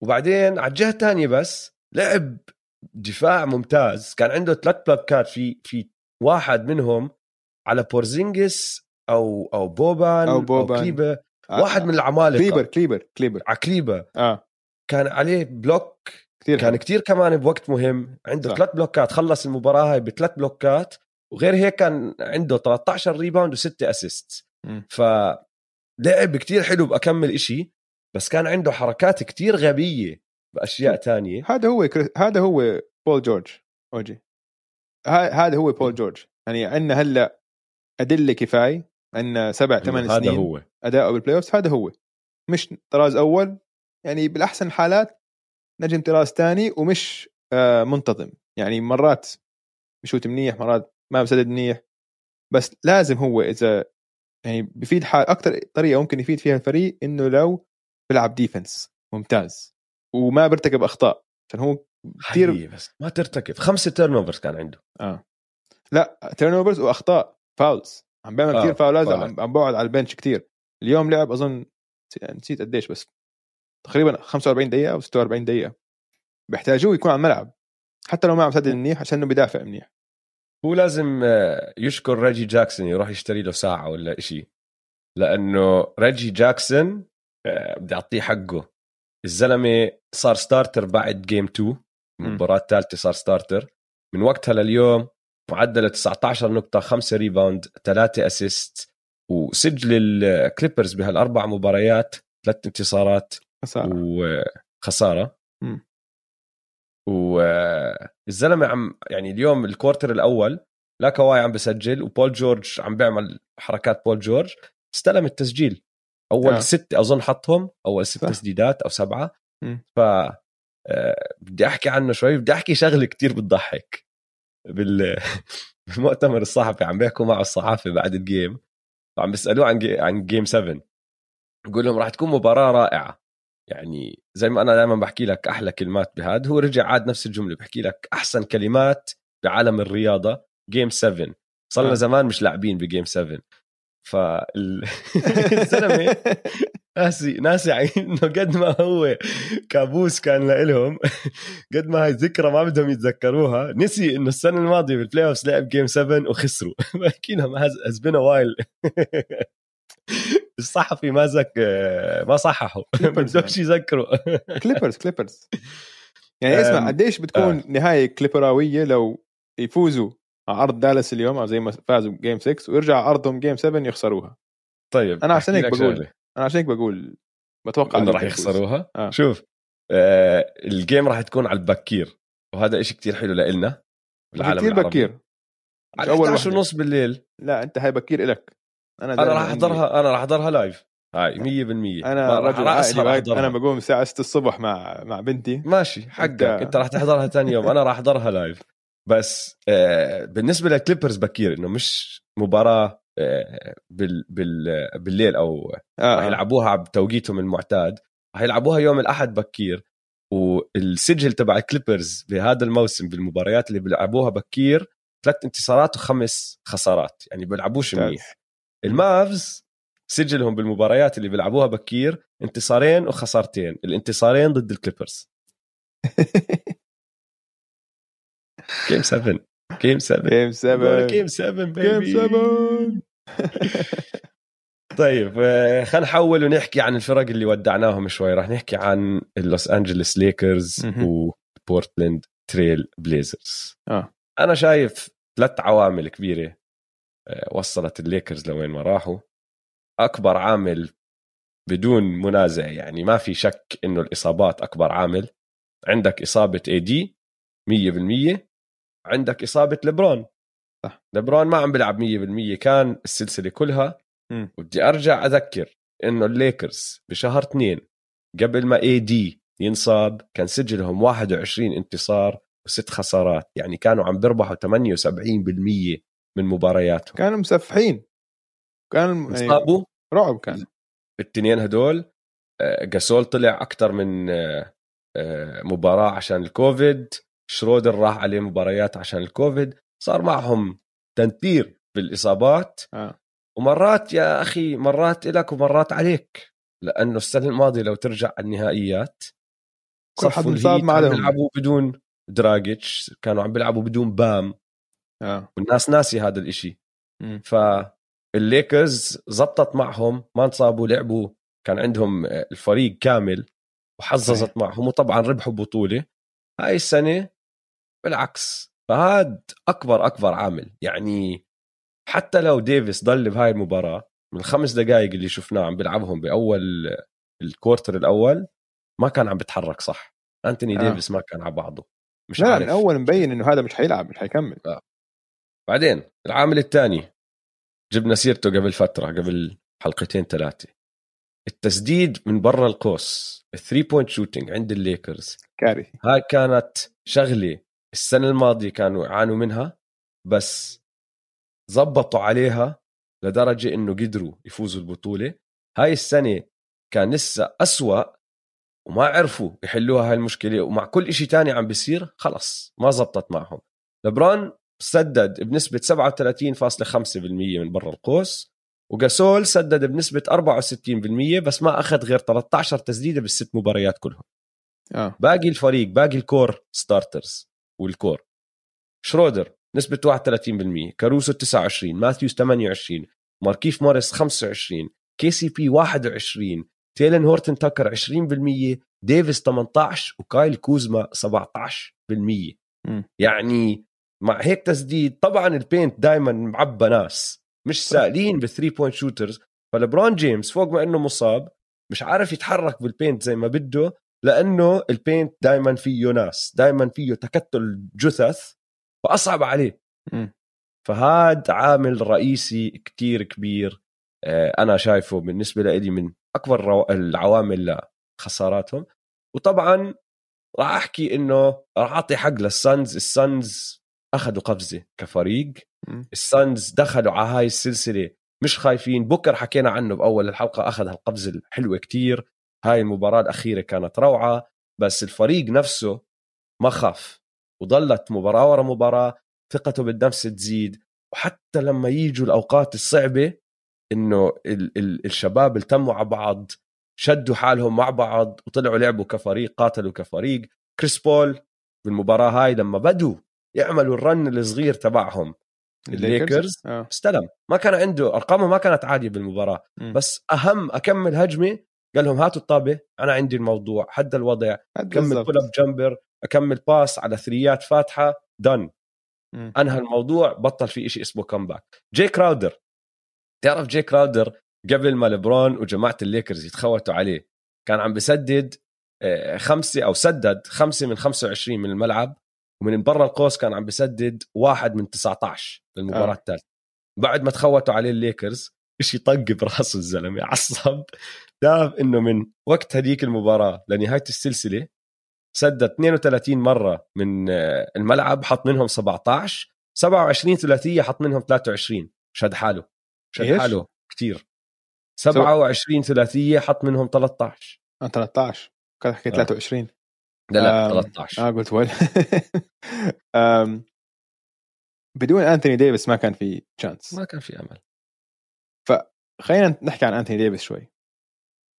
وبعدين على الجهة الثانية بس لعب دفاع ممتاز. كان عنده ثلاث بلوكات في في واحد منهم على بورزينجس أو أو بوبان أو, بوبان. أو كليبا آه. واحد من العمالقة. كليبر كليبر كليبر. على كليبا آه. كان عليه بلوك. كثير كان كتير كمان بوقت مهم. عنده. ثلاث بلوكات. خلص المباراة هاي بثلاث بلوكات. وغير هيك كان عنده 13 rebound وستة assist مم. فلعب كتير حلو بأكمل إشي. بس كان عنده حركات كتير غبية بأشياء تانية. هذا هو كريس... هذا هو بول جورج أوجي. هذا هو بول جورج. يعني عندنا هلأ ادله كفاية عندنا سبع ثمان هذا سنين هو. اداؤه بال playoff هذا هو. مش طراز أول يعني بالأحسن الحالات نجم طراز ثاني ومش آه منتظم. يعني مرات بشوت منيح مرات ما بسدد منيح. بس لازم هو إذا يعني بفيد حال أكثر طريقة ممكن يفيد فيها الفريق إنه لو بيلعب defense ممتاز وما بيرتكب أخطاء. عشان هو كثير بس ما ترتكب. خمسة turn كان عنده. آه. لا turn وأخطاء. fouls. عم بيعمل آه، كثير فاولات فاولات. عم عم بقعد على البنش كثير اليوم لعب أظن نسيت قديش بس تقريبا 45 دقيقة أو 46 دقيقة. بيحتاجوه يكون على الملعب. حتى لو ما عم يسدد منيح عشان إنه بيدافع منيح. هو لازم آه، يشكر ريجي جاكسون يروح يشتري له ساعة ولا إشي. لأنه ريجي جاكسون آه، بدي أعطيه حقه. الزلمة صار starter بعد game 2 المباراة الثالثة صار starter من وقتها لليوم معدله 19 نقطة 5 rebound 3 assist وسجل الكليبرز بهالأربع مباريات ثلاث انتصارات خسارة وخسارة مم. والزلمة عم يعني اليوم ال quarter الأول لا كواي عم بسجل وبول جورج عم بيعمل حركات بول جورج استلم التسجيل أول آه. ست أظن حطهم أول ست صح. تسديدات أو سبعة مم. ف آه، بدي أحكي عنه شوي بدي أحكي شغلة كتير بتضحك بال بالمؤتمر الصحفي عم بيحكوا معه الصحافة بعد ال game وعم بيسألوه عن جي... عن game 7 بقول لهم راح تكون مباراة رائعة. يعني زي ما أنا دائما بحكي لك أحلى كلمات بهاد هو رجع عاد نفس الجملة بحكي لك أحسن كلمات بعالم الرياضة game 7 صار لنا آه. زمان مش لاعبين ب game 7 فالزلمه ناسي ناسي عن- إنه قد ما هو كابوس كان لإلهم قد ما هاي ذكرى ما بدهم يتذكروها. نسي إنه السنة الماضية بال playoff لعب game 7 وخسروا. بحكي لهم has been a while الصحفي ما زك ما صححوا بدهمش يذكروا. كليبرز كليبرز يعني اسمع قديش بتكون آه. نهاية كليبراوية لو يفوزوا على ارض دالاس اليوم أو زي ما فازوا جيم 6 ويرجع ارضهم جيم 7 يخسروها. طيب أنا عشان هيك بقول. شغلة. أنا عشان هيك بقول بتوقع إنه راح يخسروها؟ آه. شوف آه الجيم راح تكون على البكير وهذا إشي كتير حلو لإلنا يفوز. بالعالم كثير بكير. على أول 11 وحدة. ونص بالليل. لا أنت هاي بكير إلك. أنا أنا راح أحضرها أنا راح أحضرها live هاي 100% أنا راح- رجل عائلي. أنا بقوم الساعة 6 الصبح مع مع بنتي. ماشي حقك. أنت- أنت راح تحضرها ثاني يوم. أنا راح أحضرها live بس آه بالنسبة للكليبرز بكير إنه مش مباراة آه بال بال بالليل أو آه آه. يلعبوها بتوقيتهم المعتاد راح يلعبوها يوم الأحد بكير والسجل تبع الكليبرز بهذا الموسم بالمباريات اللي بيلعبوها بكير ثلاث انتصارات وخمس خسارات يعني بيلعبوش. منيح المافز سجلهم بالمباريات اللي بيلعبوها بكير انتصارين وخسارتين الانتصارين ضد الكليبرز game 7 game 7 game 7 game 7 game baby 7 طيب آه، خلينا نحول ونحكي عن الفرق اللي ودعناهم شوي. راح نحكي عن اللوس انجلوس ليكرز. وبورتلاند تريل بليزرز. آه. أنا شايف ثلاث عوامل كبيرة آه، وصلت الليكرز لوين ما راحوا. أكبر عامل بدون منازع يعني ما في شك إنه الإصابات أكبر عامل. عندك إصابة AD 100% عندك إصابة لبرون صح. لبرون ما عم بيلعب 100% كان السلسلة كلها. ودي أرجع أذكر إنه الليكرز بشهر اثنين قبل ما اي دي ينصاب كان سجلهم 21 انتصار وست خسارات يعني كانوا عم بيربحوا 78% من مبارياتهم. كانوا مسفحين. كان يعني انصابوا؟ رعب كان. الاثنين هدول آه، جاسول طلع أكثر من آه، آه، مباراة عشان الكوفيد. شرودر راح عليه مباريات عشان الكوفيد صار معهم تنتير بالإصابات آه. ومرات يا أخي مرات إلك ومرات عليك لأنه السنة الماضية لو ترجع على النهائيات كل حد مصاب ما عم عدا هم. بيلعبوا بدون دراجيتش كانوا عم بيلعبوا بدون بام آه والناس ناسي هذا الإشي. فالليكرز زبطت معهم ما انصابوا لعبوا كان عندهم الفريق كامل وحظظت. معهم وطبعا ربحوا بطولة هاي السنة بالعكس فهاد أكبر أكبر عامل. يعني حتى لو ديفيس ضل بهاي المباراة من الخمس دقائق اللي شفناه عم بيلعبهم بأول ال quarter الأول ما كان عم بتحرك صح. أنتوني آه. ديفيس ما كان على بعضه. مش لا عارف. من اول مبين إنه هذا مش حيلعب مش حيكمل. بعدين العامل الثاني جبنا سيرته قبل فترة قبل حلقتين ثلاثة. التسديد من برا القوس ال three point shooting عند الليكرز. كارثي. هاي كانت شغلة السنة الماضية كانوا يعانوا منها بس زبطوا عليها لدرجة إنه قدروا يفوزوا البطولة. هاي السنة كان لسه أسوأ وما عرفوا يحلوها هاي المشكلة ومع كل إشي تاني عم بيصير خلص ما زبطت معهم. لبران سدد بنسبة 37.5% من برا القوس وجاسول سدد بنسبة 64% بس ما أخذ غير 13 تسديدة بالست مباريات كلهم. آه. باقي الفريق باقي ال core starters وال core. شرودر نسبة 31% كاروسو 29 ماثيوس 28 ماركيف موريس 25 KCP 21 تيلن هورتن تاكر 20% ديفيس 18 وكايل كوزما 17% مم. يعني مع هيك تسديد طبعا ال paint دائما معبى ناس. مش سائلين بال three point shooters. فلبرون جيمس فوق ما إنه مصاب مش عارف يتحرك بال paint زي ما بده. لأنه ال paint دائما فيه ناس دائما فيه تكتل جثث فأصعب عليه. فهاد عامل رئيسي كتير كبير آه، أنا شايفه بالنسبة لي من أكبر العوامل لخساراتهم. وطبعا راح أحكي إنه راح أعطي حق لل Suns ال Suns أخذوا قفزة كفريق. ال Suns دخلوا على هاي السلسلة مش خايفين. بكر حكينا عنه بأول الحلقة أخذ هالقفزة الحلوة كتير. هاي المباراة الأخيرة كانت روعة بس الفريق نفسه ما خاف وظلت مباراة ورا مباراة ثقته بالنفس تزيد وحتى لما يجوا الأوقات الصعبة إنه ال- ال- الشباب التموا على بعض شدوا حالهم مع بعض وطلعوا لعبوا كفريق قاتلوا كفريق. كريس بول بالمباراة هاي لما بدوا يعملوا ال run الصغير تبعهم الليكرز آه. استلم. ما كان عنده أرقامه ما كانت عالية بالمباراة. بس أهم أكمل هجمة قال لهم هاتوا الطابة أنا عندي الموضوع حد الوضع أكمل. pull up jumper أكمل pass على threeات فاتحة done. أنهى الموضوع بطل في شيء اسمه comeback جاي كراودر تعرف جاي كراودر قبل ما لبرون وجماعة الليكرز يتخوتوا عليه كان عم بسدد آه، خمسة أو سدد خمسة من 25 من الملعب ومن برا القوس كان عم بسدد واحد من 19 بالمباراه آه. الثالثة بعد ما تخوتوا عليه الليكرز إيش يطق براسه الزلمة عصب داف إنه من وقت هذيك المباراة لنهاية السلسلة سدد 32 مرة من آه، الملعب حط منهم 17 27 ثلاثية حط منهم 23 شد حاله. شد حاله كثير 27 ثلاثية حط منهم 13 آه 13 كان حكيت 23 لا لا 13 آه قلت وين بدون أنثوني ديفيس ما كان في chance ما كان في أمل. فخلينا نحكي عن انثوني ديفيس شوي.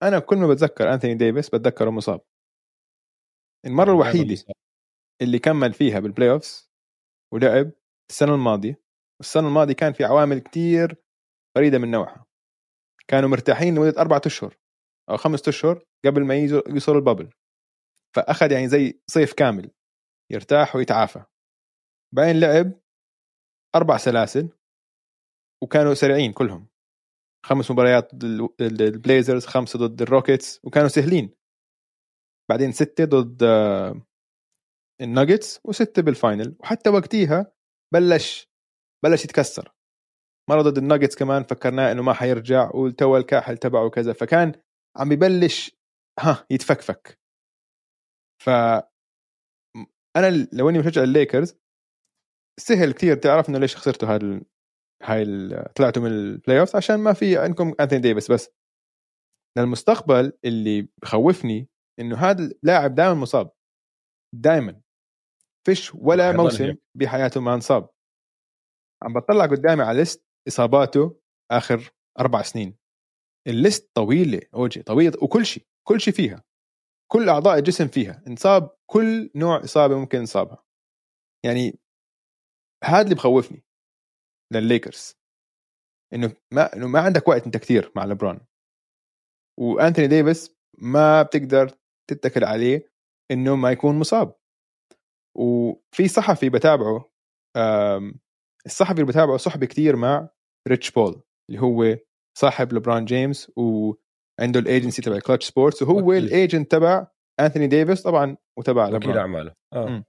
أنا كل ما بتذكر انثوني ديفيس بتذكره مصاب. المرة الوحيدة اللي كمل فيها بال playoffs ولعب السنة الماضية والسنة الماضية كان في عوامل كتير فريدة من نوعها. كانوا مرتاحين لمدة أربعة أشهر أو خمسة أشهر قبل ما يوصل ال bubble. فأخذ يعني زي صيف كامل يرتاح ويتعافى. بعدين لعب أربع سلاسل وكانوا سريعين كلهم. خمس مباريات ضد البليزرز خمسة ضد الروكيتس وكانوا سهلين. بعدين ستة ضد آه، الناجتس وستة بال final. وحتى وقتيها بلش بلش يتكسر. مرة ضد الناجتس كمان فكرناه إنه ما حيرجع وتو الكاحل تبعه وكذا فكان عم ببلش ها يتفكفك. ف أنا لو إني مشجع الليكرز سهل كثير تعرف إنه ليش خسرتوا هاي هاي طلعتوا من ال playoff عشان ما في عندكم انثوني ديفيس بس. للمستقبل اللي بخوفني إنه هذا اللاعب دائما مصاب. دائما فيش ولا موسم بحياته ما انصاب. عم بطلع قدامي على list إصاباته آخر أربع سنين. ال list طويلة أوجي طويلة وكل شيء كل شيء فيها. كل أعضاء الجسم فيها. انصاب كل نوع إصابة ممكن انصابها يعني هذا اللي بخوفني. للليكرز إنه ما إنه ما عندك وقت أنت كثير مع لبران وأنتوني ديفيس ما بتقدر تتكل عليه إنه ما يكون مصاب. وفي صحفي بتابعه الصحفي اللي بتابعه صحبه كثير مع ريتش بول اللي هو صاحب لبران جيمس وعنده الأيجنسي تبع كلتش سبورتس وهو ال agent تبع انثوني ديفيس طبعا وتبع وكيل أعماله. آه.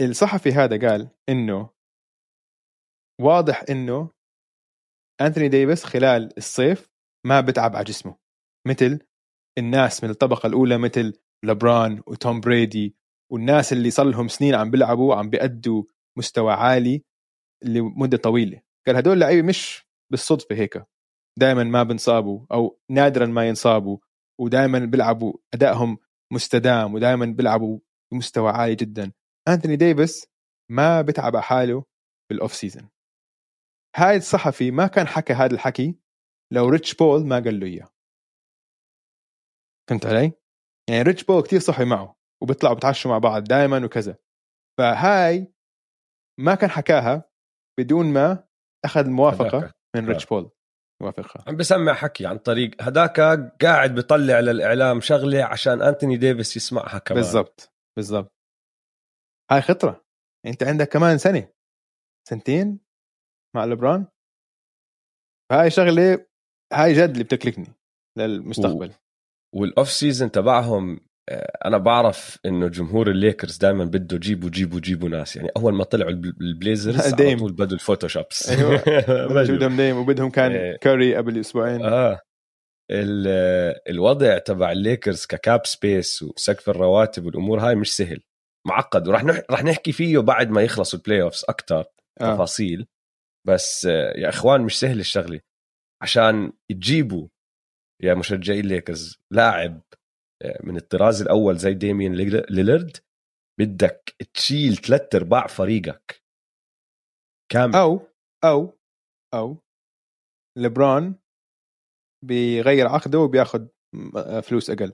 الصحفي هذا قال إنه واضح إنه انثوني ديفيس خلال الصيف ما بتعب على جسمه مثل الناس من الطبقة الأولى مثل لبران وتوم بريدي والناس اللي صار لهم سنين عم بيلعبوا عم بيأدوا مستوى عالي لمدة طويلة. قال هدول لعيبة مش بالصدفة هيك دائما ما بنصابوا أو نادرا ما ينصابوا ودائما بيلعبوا أدائهم مستدام ودائما بيلعبوا بمستوى عالي جدا. أنتوني ديفيس ما بتعب على حاله بال off season هاي الصحفي ما كان حكى هذا الحكي لو ريتش بول ما قال له إياه. فهمت علي؟ يعني ريتش بول كثير صحبه معه وبيطلعوا بتعشوا مع بعض دائما وكذا. فهاي ما كان حكاها بدون ما أخذ الموافقة من ريتش بول. موافقها عم بسمع حكي عن طريق هداك قاعد بيطلع للإعلام شغلة عشان أنتوني ديفيس يسمعها كمان. بالضبط بالضبط. هاي خطرة. أنت عندك كمان سنة. سنتين مع لبران هاي شغلة هاي جد اللي بتقلقني للمستقبل. و... وال off season تبعهم آه، أنا بعرف إنه جمهور الليكرز دائما بده جيبوا جيبوا جيبوا ناس. يعني أول ما طلعوا ال Blazers على طول بدوا ال Photoshops. أيوه. بدهم دايم وبدهم كان إيه. كاري قبل أسبوعين. آه. الوضع تبع الليكرز ك cap space وسقف الرواتب والأمور هاي مش سهل. معقد. وراح نح... رح نحكي فيه بعد ما يخلصوا ال playoffs أكثر آه. تفاصيل. بس يا إخوان مش سهل الشغلة. عشان تجيبوا يا مشجعي الليكرز لاعب آه، من الطراز الأول زي ديميان ليلرد بدك تشيل ثلاث أرباع فريقك. كامل. أو أو أو لبران بيغير عقده وبياخذ آه، فلوس أقل.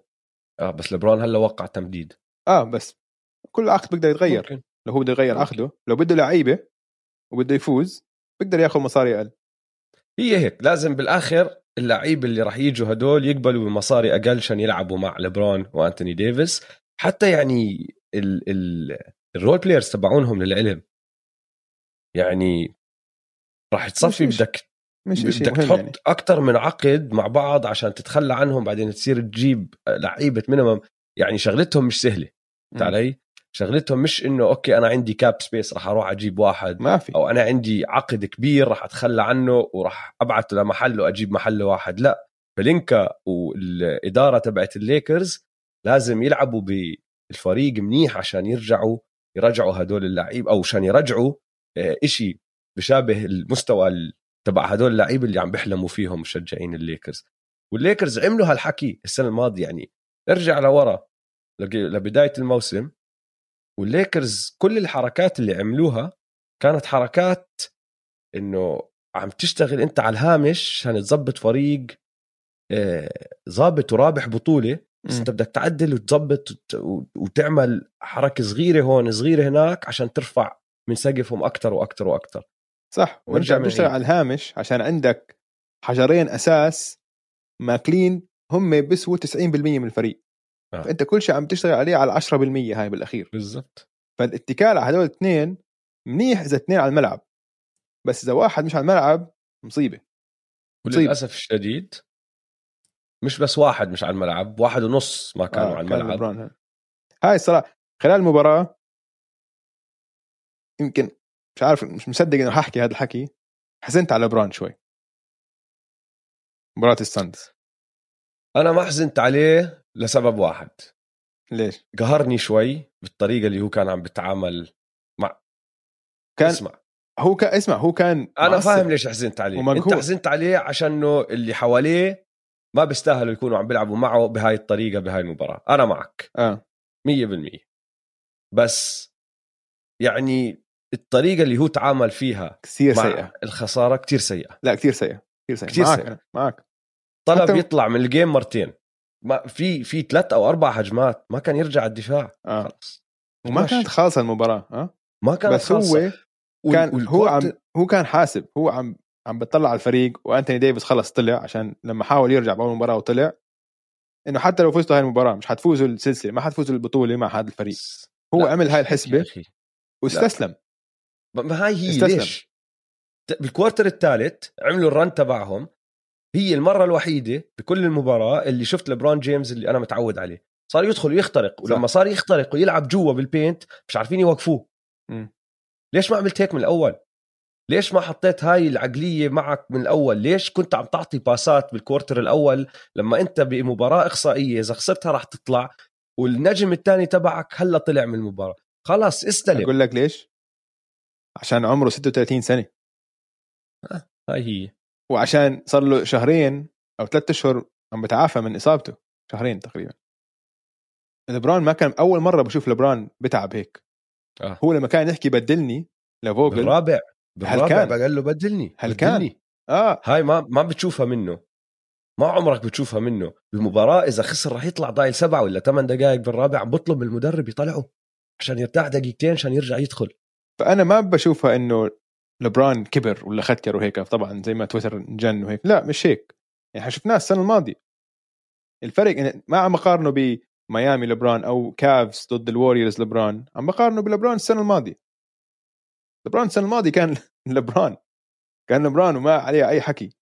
آه بس لبران هلأ وقع تمديد. آه بس كل عقد بيقدر يتغير. ممكن. لو هو بده يغير. عقده لو بده لعيبة وبده يفوز بيقدر ياخذ مصاري أقل هي هيك لازم بالآخر اللعيبه اللي راح يجوا هدول يقبلوا بمصاري أقل عشان يلعبوا مع ليبرون وأنتوني ديفيس حتى يعني ال ال ال role players تبعونهم للعلم يعني راح تصفي مش بدك مش بدك تحط يعني. أكثر من عقد مع بعض عشان تتخلى عنهم بعدين تصير تجيب لعيبة minimum يعني شغلتهم مش سهلة فهمت. علي؟ شغلتهم مش إنه okay أنا عندي cap space راح أروح أجيب واحد ما في. أو أنا عندي عقد كبير راح أتخلى عنه وراح أبعته لمحله أجيب محله واحد. لا بيلينكا والإدارة تبعت الليكرز لازم يلعبوا بالفريق منيح عشان يرجعوا يرجعوا هدول اللعيب أو عشان يرجعوا آه، إشي بشابه المستوى ال- تبع هدول اللعيبه اللي عم بيحلموا فيهم مشجعين الليكرز. والليكرز عملوا هالحكي السنة الماضية يعني ارجع لورا لبداية الموسم والليكرز كل الحركات اللي عملوها كانت حركات إنه عم تشتغل أنت على الهامش عشان تظبط فريق آه، ظابط ورابح بطولة بس. أنت بدك تعدل وتظبط وت- وتعمل حركة صغيرة هون صغيرة هناك عشان ترفع من سقفهم أكثر وأكثر وأكثر صح ونرجع من بتشتغل عيد. على الهامش عشان عندك حجرين أساس ماكلين هم بيسووا 90% من الفريق آه. فأنت كل شيء عم تشتغل عليه على 10% هاي بالأخير. بالضبط. فالاتكال على هدول الاثنين منيح إذا اثنين على الملعب بس إذا واحد مش على الملعب مصيبة. وللأسف الشديد مش بس واحد مش على الملعب واحد ونص ما كانوا آه، على كان الملعب. لبران هاي. الصراحة خلال المباراة يمكن مش عارف مش مصدق إنه ححكي هذا الحكي. حزنت على لبران شوي. مباراة الساندز. أنا ما حزنت عليه لسبب واحد. ليش؟ قهرني شوي بالطريقة اللي هو كان عم بيتعامل مع كان اسمع. هو كان اسمع هو كان أنا. فاهم ليش حزنت عليه. ومقهور. أنت حزنت عليه عشانه اللي حواليه ما بيستاهلوا يكونوا عم بيلعبوا معه بهاي الطريقة بهاي المباراة. أنا معك. آه. 100% بس يعني الطريقة اللي هو تعامل فيها كثير مع سيئة. الخسارة كتير سيئة. لا كثير سيئة. كثير سيئة. كتير معك سيئة. معك. طلب حتى- يطلع من الجيم مرتين. ما في في ثلاث أو أربع هجمات ما كان يرجع الدفاع آه خلص وما ماشي. كانت خالصة المباراة آه ما كانت بس هو خالصة. وال- كان هو والكوارتر- عم هو كان حاسب هو عم عم بتطلع على الفريق وأنتوني ديفيس خلص طلع عشان لما حاول يرجع بأول مباراة وطلع إنه حتى لو فزتوا هاي المباراة مش حتفوزوا السلسلة ما حتفوزوا البطولة مع هذا الفريق هو لا، عمل هاي الحسبة. واستسلم ما هاي هي استسلم. ليش بال quarter الثالث عملوا ال run تبعهم هي المرة الوحيدة بكل المباراة اللي شفت لبرون جيمس اللي أنا متعود عليه. صار يدخل ويخترق ولما صار يخترق ويلعب جوا بال paint مش عارفين يوقفوه. مم. ليش ما عملت هيك من الأول؟ ليش ما حطيت هاي العقلية معك من الأول؟ ليش كنت عم تعطي باسات بالكوارتر الأول؟ لما أنت بمباراة اقصائيه إذا خسرتها راح تطلع والنجم الثاني تبعك هلأ طلع من المباراة. خلاص استلم. أقول لك ليش؟ عشان عمره 36 سنة. هاي هي. وعشان صار له شهرين أو ثلاثة أشهر عم بتعافى من إصابته. شهرين تقريبا. لبران ما كان أول مرة بشوف لبران بتعب هيك. آه. هو لما كان يحكي بدلني لفوجل بالرابع. بالرابع هل كان؟ قال له بدلني. هل كان؟ بدلني. آه. هاي ما ما بتشوفها منه. ما عمرك بتشوفها منه. بمباراة إذا خسر راح يطلع ضايل سبعة ولا ثمان دقائق بالرابع عم بطلب من المدرب يطلعه عشان يرتاح دقيقتين عشان يرجع يدخل. فأنا ما بشوفها إنه لبران كبر ولا ختر وهيك طبعا زي ما تويتر جن وهيك. لا مش هيك. يعني شفناه السنة الماضية. الفرق إن ما عم بقارنه بميامي لبران أو كافز ضد الوريورز لبران عم بقارنه بلبران السنة الماضية. لبران السنة الماضية كان لبران. كان لبران وما عليه أي حكي.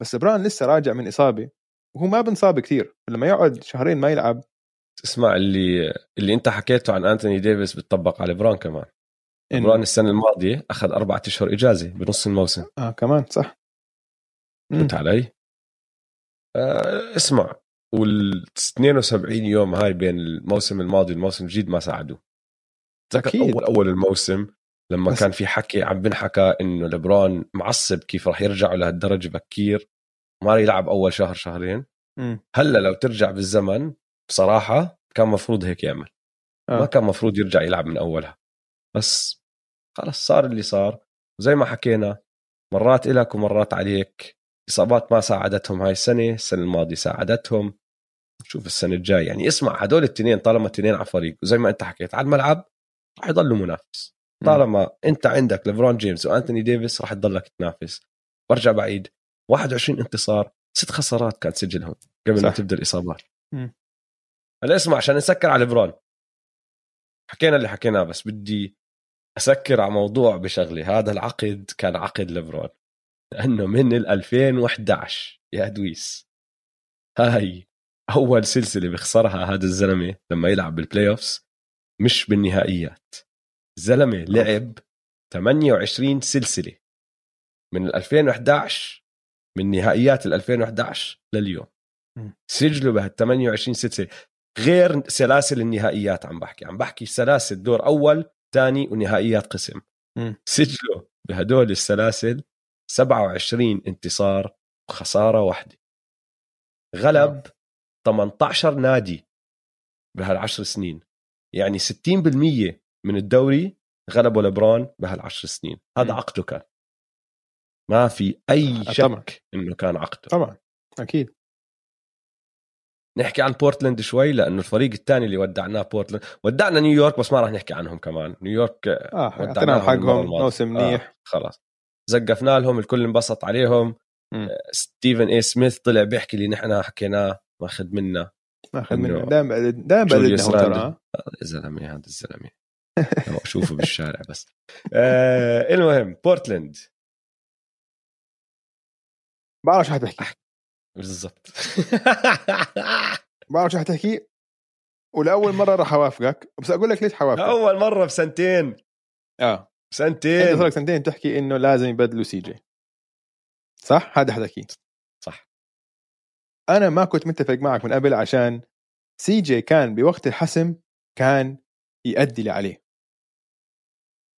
بس لبران لسه راجع من إصابة وهو ما بنصاب كثير لما يقعد شهرين ما يلعب. اسمع اللي اللي أنت حكيته عن انتوني ديفيس بتطبق على لبران كمان. لبران السنة الماضية أخذ أربعة أشهر إجازة بنص الموسم آه كمان صح. فهمت علي؟ آه اسمع وال 72 يوم هاي بين الموسم الماضي والموسم الجديد ما ساعدوا تذكر. اول أول الموسم لما بس- كان في حكي عم بنحكى إنه لبران معصب كيف راح يرجعوا لهالدرجة بكير ما يلعب أول شهر شهرين. هلأ لو ترجع بالزمن بصراحة كان مفروض هيك يعمل آه. ما كان مفروض يرجع يلعب من أولها بس خلص صار اللي صار. وزي ما حكينا مرات إلك ومرات عليك. إصابات ما ساعدتهم هاي السنة السنة الماضية ساعدتهم. شوف السنة الجاي يعني اسمع هدول التنين طالما التنين على فريق وزي ما أنت حكيت على الملعب راح يضلوا منافس. طالما أنت عندك ليبرون جيمس وأنتوني ديفيس راح تضلك تنافس. برجع بعيد 21 انتصار ست خسارات كان سجلهم قبل ما صح. تبدأ الإصابات. مم. هلا اسمع عشان نسكر على ليبرون. حكينا اللي حكيناه بس بدي أسكر على موضوع بشغله هذا العقد كان عقد ليبرون. لأنه من ال 2011 يا دويس. هاي أول سلسلة بيخسرها هذا الزلمة لما يلعب بال playoffs مش بالنهائيات. زلمه لعب 28 سلسلة. من 2011 من نهائيات 2011 لليوم. سجلوا بهال 28 سلسلة. غير سلاسل النهائيات عم بحكي. عم بحكي سلاسل. دور أول ثاني ونهائيات قسم. سجلوا بهدول السلاسل 27 انتصار وخسارة واحدة. غلب 18 نادي بهالعشر سنين. يعني 60% من الدوري غلبوا لبرون بهالعشر سنين. هذا عقده كان. ما في أي شك طبعاً. إنه كان عقده. طبعا أكيد. نحكي عن بورتلاند شوي لأنه الفريق الثاني اللي ودعناه بورتلاند. ودعنا نيويورك بس ما راح نحكي عنهم كمان. نيويورك آه ودعناهم اعطيناهم المرة حقهم. موسم منيح. آه خلاص. زقفنا لهم الكل انبسط عليهم. مم. آه، ستيفن اي سميث طلع بيحكي اللي نحن حكيناه ماخذ منا ماخذ منه. دائما دائما بقلدنا ترى. آه. يا زلمة هذا الزلمة. اشوفه بالشارع بس. آه المهم بورتلاند. بعرف شو حتحكي بالضبط. بعرف شو حتحكي ولأول مرة راح أوافقك. بس أقول لك ليش حوافقك. اول مرة بسنتين. آه. أنت سنتين صار لك سنتين تحكي إنه لازم يبدلوا سي جي. صح؟ هذا حتحكي. صح. أنا ما كنت متفق معك من قبل عشان سي جي كان بوقت الحسم كان يأدي اللي عليه.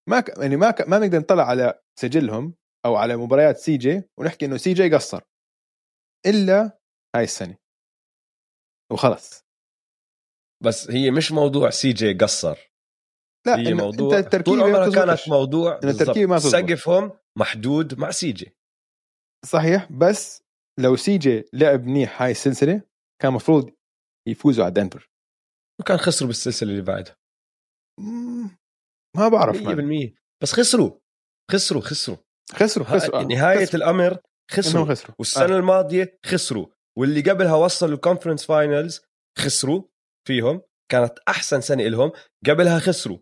ما ك... يعني ما ك... ما نقدر نطلع على سجلهم أو على مباريات سي جي ونحكي إنه سي جي قصر. إلا هاي السنة وخلص بس هي مش موضوع سي جي قصر لا هي إنه موضوع انت التركيبه طول عمرها كانت. موضوع إنه التركيبة ما. سقفهم محدود مع سي جي صحيح بس لو سي جي لعب منيح هاي السلسلة كان مفروض يفوزوا على دنفر وكان خسروا بالسلسلة اللي بعدها ما بعرف 100% man. بس خسروا خسروا خسروا خسروا خسروا آه. نهاية خسروا. الأمر خسروا. خسروا. والسنة آه. الماضية خسروا. واللي قبلها وصلوا ال conference finals خسروا فيهم. كانت أحسن سنة لهم قبلها خسروا.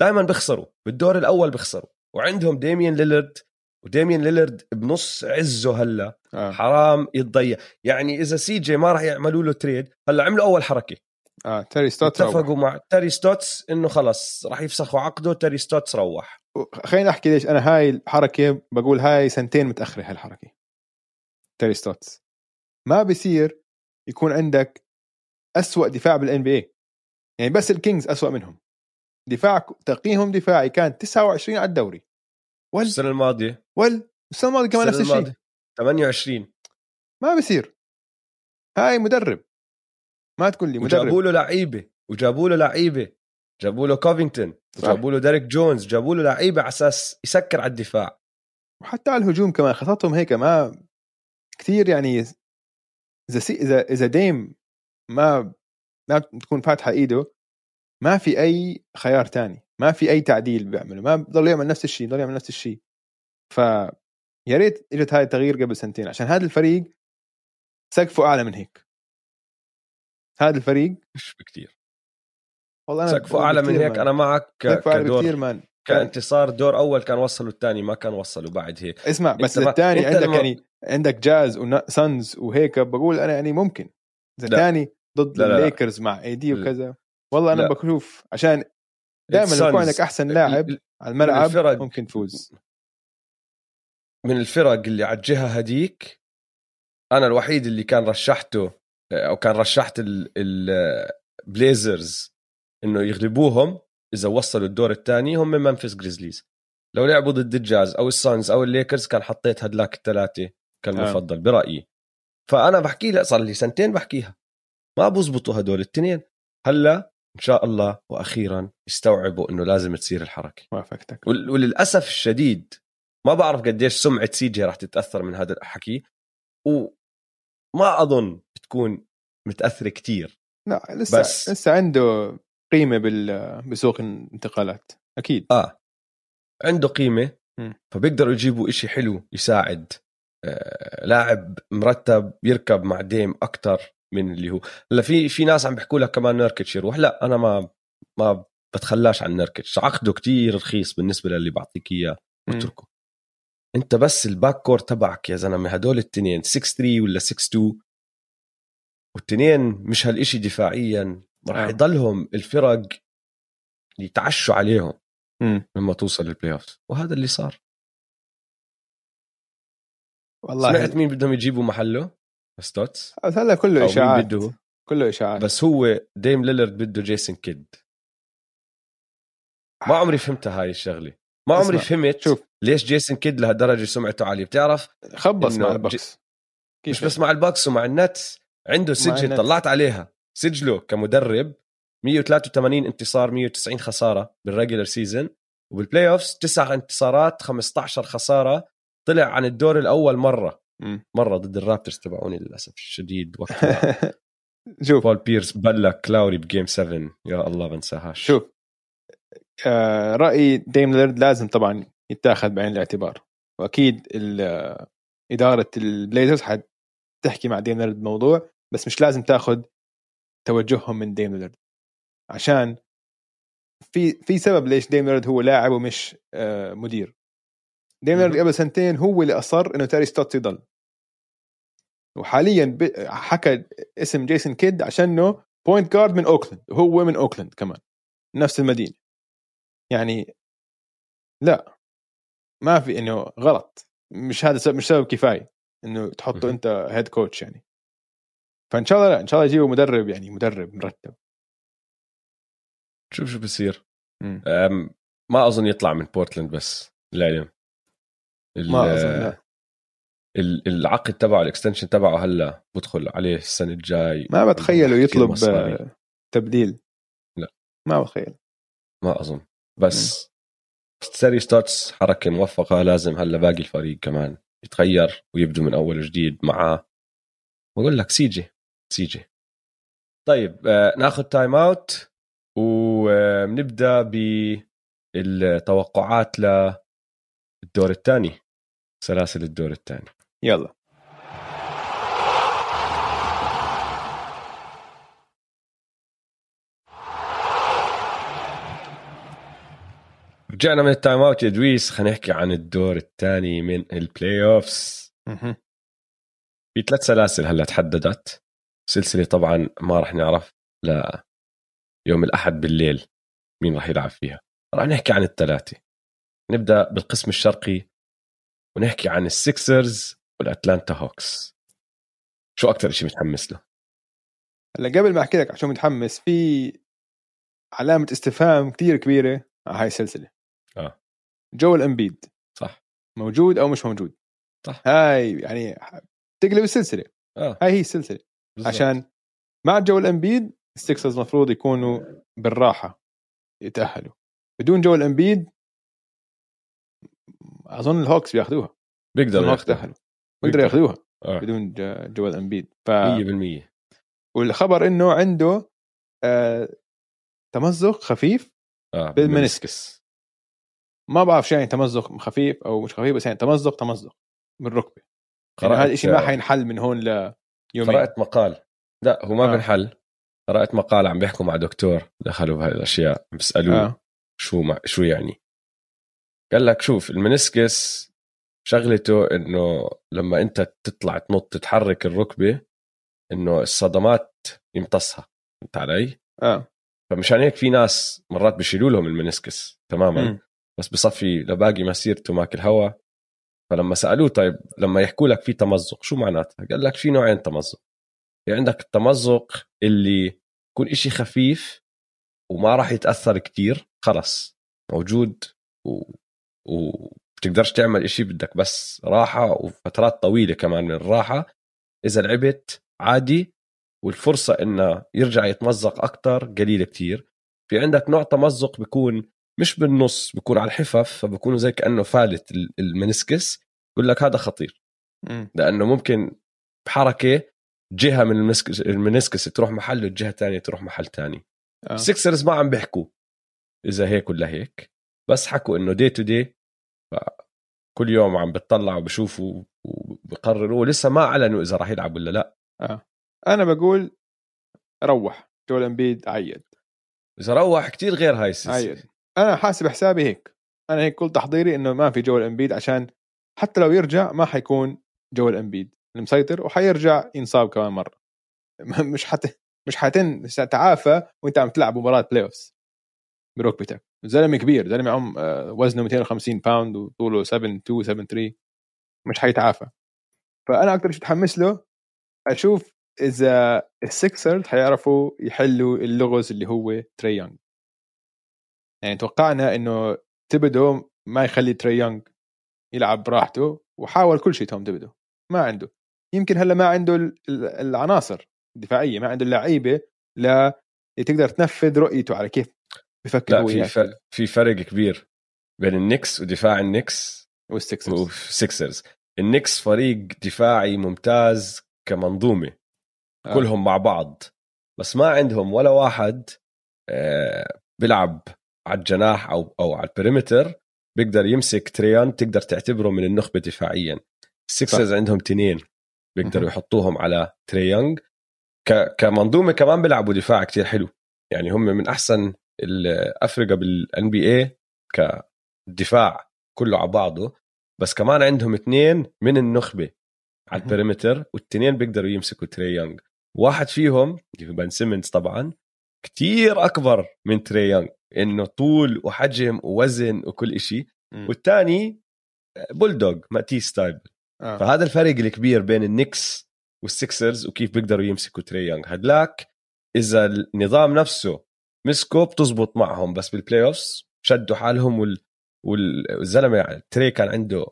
دائما بيخسروا بالدور الأول بيخسروا وعندهم ديميان ليلرد وديميان ليلرد بنص عزه هلا. آه. حرام يتضيع. يعني إذا سي جي ما راح يعملوا له trade هلا عملوا أول حركة. آه تيري ستوتس. اتفقوا مع تيري ستوتس إنه خلص راح يفسخوا عقده تيري ستوتس روح. خليني أحكي ليش أنا هاي الحركة بقول هاي سنتين متأخرة هالحركه تيري ستوتس ما بصير يكون عندك أسوأ دفاع بال NBA يعني بس الكينجز أسوأ منهم. دفاع تقييمهم دفاعي كان 29 على الدوري. وال السنة الماضية. وال السنة الماضية كمان نفس الشيء. الماضية. 28 ما بصير هاي مدرب. ما تقول لي وجابوا مدرب. له لعيبة. وجابوا له لعيبة. جابوا له كوفينغتون وجابوا له ديريك جونز جابوا له لعيبة على أساس يسكر على الدفاع. وحتى على الهجوم كمان خططهم هيك ما كثير يعني إذا سي إذا إذا ديم ما ما تكون فاتحة إيده ما في أي خيار تاني ما في أي تعديل بيعمله ما بضل يعمل نفس الشيء بضل يعمل نفس الشيء ف يا ريت إجت هاي التغيير قبل سنتين عشان هذا الفريق سقفه أعلى من هيك. هذا الفريق مش بكتير. والله أنا سقفه أعلى من هيك. أنا معك كدور بكثير man كانتصار دور أول كان وصلوا الثاني ما كان وصلوا بعد هيك اسمع بس الثاني عندك لما- يعني عندك جاز وسانز وهيك بقول أنا يعني ممكن إذا لا. ثاني ضد لا، لا، لا. الليكرز مع اي دي. وكذا والله أنا لا. بشوف عشان دائما يكون عندك أحسن لاعب على الملعب ممكن تفوز من الفرق اللي على الجهة هديك أنا الوحيد اللي كان رشحته أو كان رشحت البليزرز إنه يغلبوهم إذا وصلوا الدور الثاني هم منفس جريزليز. لو لعبوا ضد الجاز أو السانز أو الليكرز كان حطيت هدلاك الثلاثة كالمفضل برأيي. فأنا بحكي لها صار لي سنتين بحكيها. ما بزبطوا هدول الاثنين هلأ إن شاء الله وأخيرا استوعبوا إنه لازم تصير الحركة. وافقتك. ول- وللأسف الشديد ما بعرف قديش سمعة سي جي راح تتأثر من هذا الحكي. وما أظن بتكون متأثرة كتير. لا لسه بس لسه عنده قيمة بسوق الانتقالات أكيد. آه. عنده قيمة. فبيقدروا يجيبوا إشي حلو يساعد آه لاعب مرتب يركب مع ديم أكثر من اللي هو. هلأ في في ناس عم بيحكوا لك كمان نركتش يروح لأ أنا ما ما بتخلاش عن نركتش عقده كتير رخيص بالنسبة للي بعطيك إياه. اتركه. أنت بس ال back court تبعك يا زلمة هدول التنين 6 3 ولا 6 2 والتنين مش هالإشي دفاعيا. راح آه. يضلهم الفرق يتعشوا عليهم مم. لما توصل لل playoff وهذا اللي صار. والله. سمعت مين بدهم يجيبوا محله؟ ستوتس؟ هلا كله إشاعات. بده؟ كله إشاعات. بس هو ديم ليلرد بده جيسون كيد. ما عمري فهمتها هاي الشغلة. ما عمري فهمت شوف. ليش جيسون كيد لهالدرجة سمعته عالية. بتعرف خبص مع البكس مش بس مع البكس ومع النتس. عنده النتس. طلعت عليها. سجله كمدرب 183 انتصار 190 خسارة بال regular season وبال playoffs تسع انتصارات 15 خسارة. طلع عن الدور الأول مرة. مرة ضد الرابترز تبعوني للأسف الشديد وقت ما شوف. بول بيرس بلك لاوري ب game 7 يا الله بنساهاش شوف. آه رايي ديم ليلرد لازم طبعا يتاخذ بعين الاعتبار. وأكيد آه، إدارة البليزرز حتحكي مع ديم ليلرد موضوع بس مش لازم تاخذ توجههم من ديم ليلرد. عشان في في سبب ليش ديم ليلرد هو لاعب ومش آه مدير. ديم ليلرد مهم. قبل سنتين هو اللي أصر إنه تيري ستوتس يضل. وحاليا حكى اسم جيسون كيد عشانه point guard من أوكلاند وهو من أوكلاند كمان نفس المدينة. يعني لا ما في إنه غلط. مش هذا سبب مش سبب كفاية إنه تحطه. أنت head coach يعني. فإن شاء الله لا إن شاء الله يجيبوا مدرب يعني مدرب مرتب. شوف شو بصير ما أظن يطلع من بورتلاند بس للعلم. ال- ما أظن لا. ال- العقد تبعه ال extension تبعه هلأ بدخل عليه السنة الجاي. ما بتخيله يطلب مصاري. تبديل. لا. ما بتخيل ما أظن. بس تيري ستوتس حركة موفقة لازم هلأ باقي الفريق كمان يتغير ويبدو من أول وجديد معاه. بقول لك سيجي سيجي طيب آه ناخذ time out ونبدأ بالتوقعات للدور الثاني سلاسل الدور الثاني. يلا. رجعنا من ال time out يا دويس خلينا نحكي عن الدور الثاني من ال playoff مهم. في ثلاث سلاسل هلا تحددت. سلسلة طبعا ما راح نعرف ل يوم الأحد بالليل مين راح يلعب فيها. راح نحكي عن الثلاثة. نبدأ بالقسم الشرقي ونحكي عن السكسرز والأتلانتا هوكس. شو أكثر شيء متحمس له؟ هلأ قبل ما أحكي لك عشان متحمس في علامة استفهام كثير كبيرة على هاي السلسلة. آه. جويل إمبيد. صح. موجود أو مش موجود؟ صح. هاي يعني تقلب السلسلة. آه. هاي هي السلسلة. بالضبط. عشان مع جويل امبيد السكسرز المفروض يكونوا بالراحة يتأهلوا. بدون جويل امبيد أظن الهوكس بياخذوها بيقدروا الهوكس. تأهلوا. بيقدروا ياخذوها آه. بدون ج- جويل امبيد ف 100% والخبر إنه عنده آه تمزق خفيف آه بالمنسكس. ما بعرف شو يعني تمزق خفيف أو مش خفيف بس يعني تمزق تمزق من الركبه يعني هذا الشيء ما حينحل من هون ليومين قرأت مقال لا هو ما آه. بنحل قرأت مقال عم بيحكوا مع دكتور دخلوا بهاي الاشياء عم بيسألوه آه. شو مع شو يعني قال لك شوف المنسكس شغلته إنه لما أنت تطلع تنط تتحرك الركبة إنه الصدمات يمتصها فهمت علي؟ آه فمشان هيك في ناس مرات بيشيلوا لهم المنسكس تماما مم. بس بصفي لباقي مسيرته ماكل هوا فلما سألوه طيب لما يحكوا لك في تمزق شو معناتها؟ قال لك في نوعين تمزق. في عندك التمزق اللي يكون إشي خفيف وما راح يتأثر كتير خلص موجود و... وبتقدرش تعمل إشي بدك بس راحة وفترات طويلة كمان من الراحة. إذا لعبت عادي والفرصة إنه يرجع يتمزق أكتر قليلة كتير. في عندك نوع تمزق بيكون مش بالنص بيكون على الحفف فبكونوا زي كأنه فالت ال- ال meniscus. يقول لك هذا خطير. مم. لأنه ممكن بحركة جهة من ال meniscus, ال meniscus تروح محل والجهة الثانية تروح محل تاني. آه. السكسرز ما عم بيحكوا إذا هيك ولا هيك بس حكوا إنه day to day كل يوم عم بتطلعوا بشوفوا وبقرروا لسه ما أعلنوا إذا راح يلعب ولا لا. أنا بقول روح. جويل امبيد عيد. إذا روح كتير غير هاي السلسلة. عيد. أنا حاسب حسابي هيك. أنا هيك كل تحضيري إنه ما في جويل إمبيد عشان حتى لو يرجع ما حيكون جويل إمبيد. المسيطر وحيرجع ينصاب كمان مرة. مش حت مش حتتعافى وأنت عم تلعب مباراة playoff بركبتك زلمة كبير. زلمة عم آه، وزنه 250 باوند وطوله 7 2 7 3 مش حيتعافى. فأنا أكثر شيء متحمس له أشوف إذا السكسرز حيعرفوا يحلوا اللغز اللي هو تري يونغ. يعني توقعنا إنه ثيبودو ما يخلي تري يونغ يلعب براحته وحاول كل شيء توم ثيبودو ما عنده. يمكن هلأ ما عنده العناصر الدفاعية ما عنده اللعيبة لا تقدر تنفذ رؤيته على كيف بفكر لا هو في فرق في فرق كبير بين النكس ودفاع النكس والسكسرز والسكسرز النكس فريق دفاعي ممتاز كمنظومة. آه. كلهم مع بعض. بس ما عندهم ولا واحد آه بيلعب على الجناح أو أو على ال perimeter بيقدر يمسك تري يونغ تقدر تعتبره من النخبة دفاعيا. السكسرز عندهم تنين بيقدروا يحطوهم على تري يونغ كمنظومة كمان بيلعبوا دفاع كتير حلو. يعني هم من أحسن الأفرقة بال NBA كدفاع كله على بعضه. بس كمان عندهم اثنين من النخبة على ال perimeter والتنين بيقدروا يمسكوا تري يونغ واحد فيهم بن سيمنز طبعا كتير أكبر من تري يونغ إنه طول وحجم ووزن وكل شيء والثاني بولدوغ ماتي ستايل. آه. فهذا الفرق الكبير بين النكس والسكسرز وكيف بيقدروا يمسكوا تري يونغ. هدلاك إذا النظام نفسه مسكوا بتزبط معهم بس بال playoff شدوا حالهم وال... والزلمة يعني تري كان عنده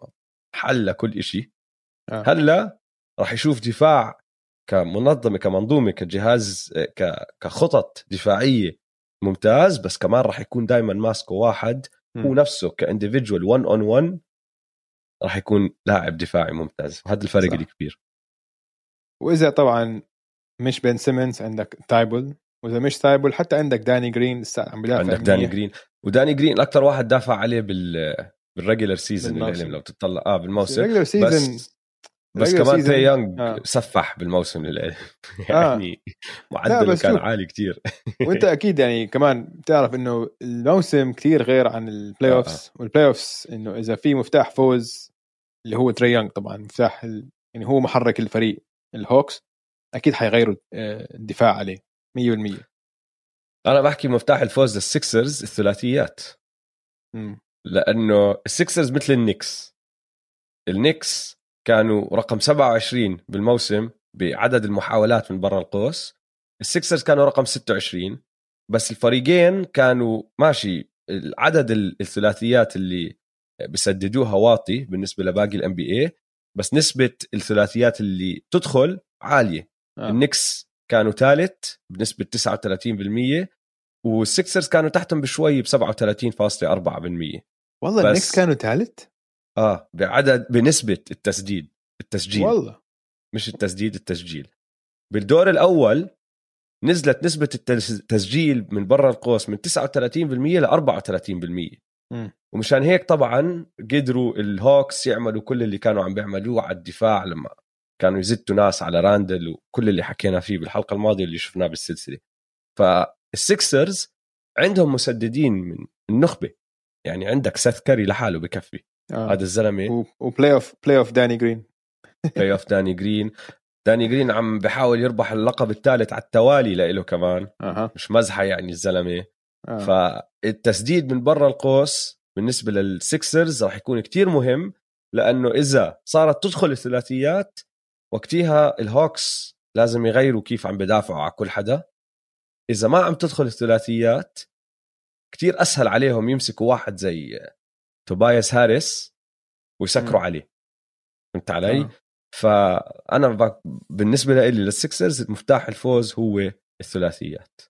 حل لكل شيء آه. هلا راح يشوف دفاع كمنظمة كمنظومة كجهاز ك... كخطط دفاعية ممتاز بس كمان راح يكون دائما ماسكه واحد هو نفسه ك individual 1 on 1 راح يكون لاعب دفاعي ممتاز. وهذا الفرق صح. الكبير. وإذا طبعا مش بن سيمنز عندك تايبل وإذا مش تايبل حتى عندك داني جرين لسه عم بيدافع عندك داني جرين. وداني جرين أكثر واحد دافع عليه بال بال regular season لو تطلع آه بالموسم. season بس كمان تري يونغ آه. سفح بالموسم للعلم يعني آه. معدله كان عالي كتير وانت أكيد يعني كمان بتعرف انه الموسم كتير غير عن ال playoffs آه. وال playoffs انه إذا في مفتاح فوز اللي هو تري يونغ طبعا مفتاح ال... يعني هو محرك الفريق الهوكس أكيد حيغيروا آه، الدفاع عليه 100% أنا بحكي مفتاح الفوز للسكسرز الثلاثيات م. لأنه السكسرز مثل النكس النكس كانوا رقم 27 بالموسم بعدد المحاولات من برا القوس السكسرز كانوا رقم 26 بس الفريقين كانوا ماشي عدد الثلاثيات اللي بسددوها واطي بالنسبة لباقي ال NBA بس نسبة الثلاثيات اللي تدخل عالية آه. النكس كانوا ثالث بنسبة 39% والسكسرز كانوا تحتهم بشوي ب 37.4% والله النكس كانوا ثالث؟ آه بعدد بنسبة التسديد التسجيل. والله. مش التسديد التسجيل. بالدور الأول نزلت نسبة التسجيل من برا القوس من 39% ل 34% م. ومشان هيك طبعا قدروا الهوكس يعملوا كل اللي كانوا عم بيعملوه على الدفاع لما كانوا يزتوا ناس على راندل وكل اللي حكينا فيه بالحلقة الماضية اللي شفناه بالسلسلة. فالسكسرز عندهم مسددين من النخبة. يعني عندك سيث كاري لحاله بكفي. آه. هذا الزلمة و playoff playoff داني جرين playoff داني جرين داني جرين عم بحاول يربح اللقب الثالث على التوالي لإله كمان أه. مش مزحة يعني الزلمة آه. فالتسديد من برا القوس بالنسبة للسكسرز راح يكون كتير مهم لأنه إذا صارت تدخل الثلاثيات وقتها الهوكس لازم يغيروا كيف عم بدافعوا على كل حدا إذا ما عم تدخل الثلاثيات كتير أسهل عليهم يمسكوا واحد زي توبايس هاريس ويسكروا عليه فهمت علي؟ آه. فأنا بالنسبة لي للسكسرز مفتاح الفوز هو الثلاثيات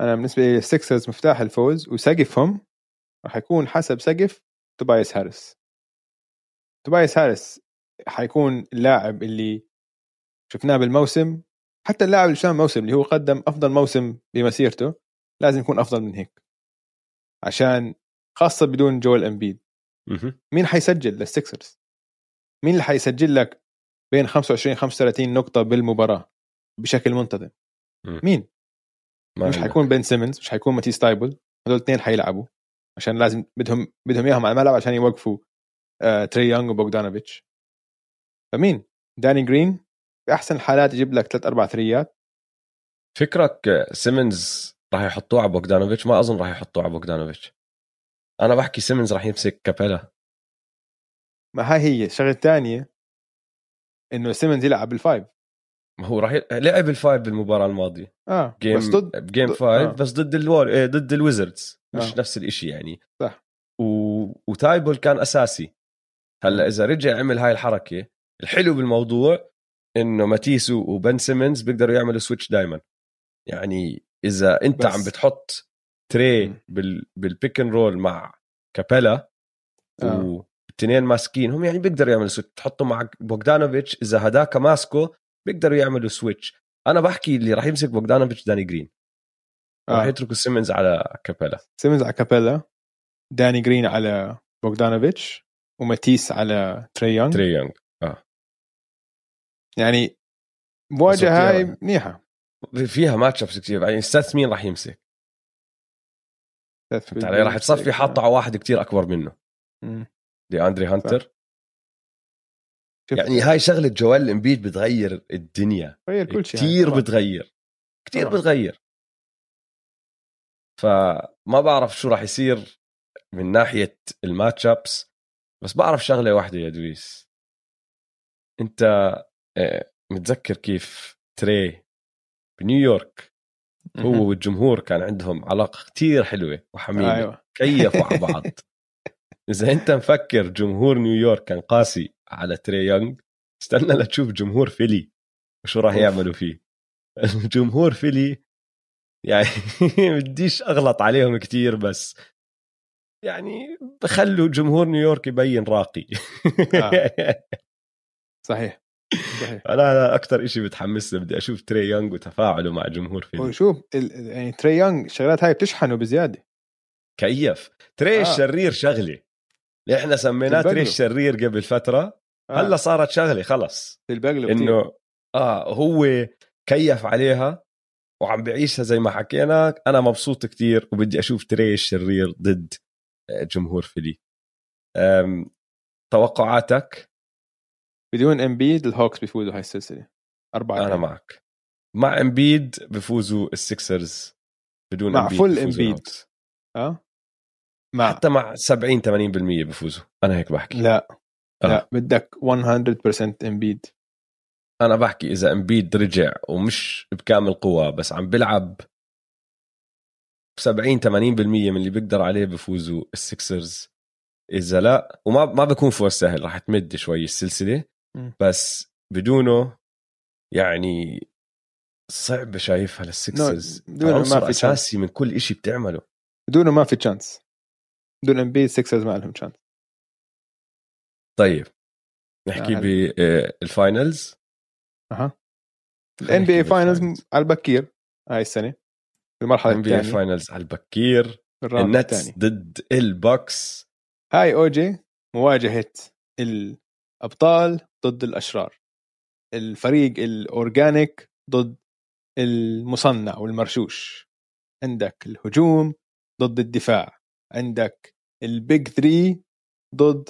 أنا بالنسبة لي السكسرز مفتاح الفوز وسقفهم راح يكون حسب سقف توبايس هاريس توبايس هاريس حيكون اللاعب اللي شفناه بالموسم حتى اللاعب اللي شفناه الموسم اللي هو قدم أفضل موسم بمسيرته لازم يكون أفضل من هيك عشان خاصة بدون جويل امبيد مين حيسجل؟ للسكسرز مين اللي حيسجل لك بين 25 35 نقطة بالمباراة بشكل منتظم؟ مين؟ مش حيكون بن سيمنز مش حيكون ماتيس ثايبل هدول الاثنين حيلعبوا عشان لازم بدهم بدهم إياهم على الملعب عشان يوقفوا آه، تري يونغ وبوغدانوفيتش فمين؟ داني جرين في احسن الحالات يجيب لك ثلاث أربع ثلاثيات. فكرك سيمنز راح يحطوه على بوغدانوفيتش ما أظن راح يحطوه على بوغدانوفيتش أنا بحكي سيمنز راح يمسك كابيلا ما هاي هي الشغله الثانية إنه سيمنز يلعب بال five ما هو راح ي... لعب ال five بالمباراة الماضية آه game بس ضد جيم ضد- five آه. بس ضد الوار إيه، ضد الويزردز مش آه. نفس الإشي يعني صح. و... وثايبل كان أساسي هلأ إذا رجع عمل هاي الحركة الحلو بالموضوع إنه ماتيسو وبن سيمنز بيقدروا يعملوا switch دائما يعني إذا أنت بس. عم بتحط تري. بال... بال pick and roll مع كابيلا آه. ماسكين. هم يعني بيقدروا يعملوا switch تحطه مع بوغدانوفيتش. إذا هداك ماسكه بيقدروا يعملوا switch أنا بحكي اللي راح يمسك بوغدانوفيتش داني جرين. راح آه. يتركوا سيمنز على كابيلا. سيمنز على كابيلا داني جرين على بوغدانوفيتش وماتيس على تري يونغ. تري يونغ يعني مواجهة هاي. منيحة. فيها match-ups كثير يعني سيث مين راح يمسك؟ فهمت علي؟ راح تصفي حاطه على واحد كتير أكبر منه. مم. دي أندري هانتر. يعني هاي شغلة جويل إمبيد بتغير الدنيا. غير كل شيء. طبعاً. بتغير. طبعاً. بتغير. فما بعرف شو راح يصير من ناحية ال match-ups بس بعرف شغلة واحدة يا دويس. أنت آه، متذكر كيف تري بنيويورك هو. والجمهور كان عندهم علاقة كتير حلوة وحميمة أيوه كيفوا على بعض إذا أنت مفكر جمهور نيويورك كان قاسي على تري يونغ استنى لتشوف جمهور فيلي وشو راح. يعملوا فيه جمهور فيلي يعني بديش أغلط عليهم كتير بس يعني بخلوا جمهور نيويورك يبين راقي آه. صحيح أنا أكثر شيء بتحمسني بدي أشوف تري يونغ وتفاعله مع جمهور فيلي وشوف ال- يعني تري يونغ الشغلات هاي بتشحنه بزيادة. كيف؟ تري آه. الشرير شغلة. إحنا سميناه تري. الشرير قبل فترة آه. هلأ صارت شغلة خلص. إنه آه هو كيف عليها وعم بعيشها زي ما حكينا. أنا مبسوط كتير وبدي أشوف تري الشرير ضد آه، جمهور فيلي توقعاتك؟ بدون امبيد الهوكس بيفوزوا هاي السلسلة أربعة أنا اتنين. معك مع امبيد بفوزوا السكسرز بدون مع امبيد إمبيد. الهوكس. آه مع حتى مع 70 80% بفوزوا أنا هيك بحكي لا آه. لا بدك 100% امبيد أنا بحكي إذا امبيد رجع ومش بكامل قوة بس عم بلعب 70 80% من اللي بيقدر عليه بفوزوا السكسرز إذا لا وما ما بكون فوز سهل راح تمد شوي السلسلة. بس بدونه يعني صعب شايفها لل Sixers بدونه ما في أساسي من كل إشي بتعمله. بدونه ما في chance بدون امبيد Sixers ما لهم chance طيب نحكي بال finals أها. ال NBA finals على البكير هاي السنة المرحلة ام بي الثانية. finals على البكير. ال Nets ضد ال Bucks. هاي اوجي مواجهة الأبطال ضد الأشرار. الفريق ال organic ضد المصنع والمرشوش. عندك الهجوم ضد الدفاع. عندك ال big 3 ضد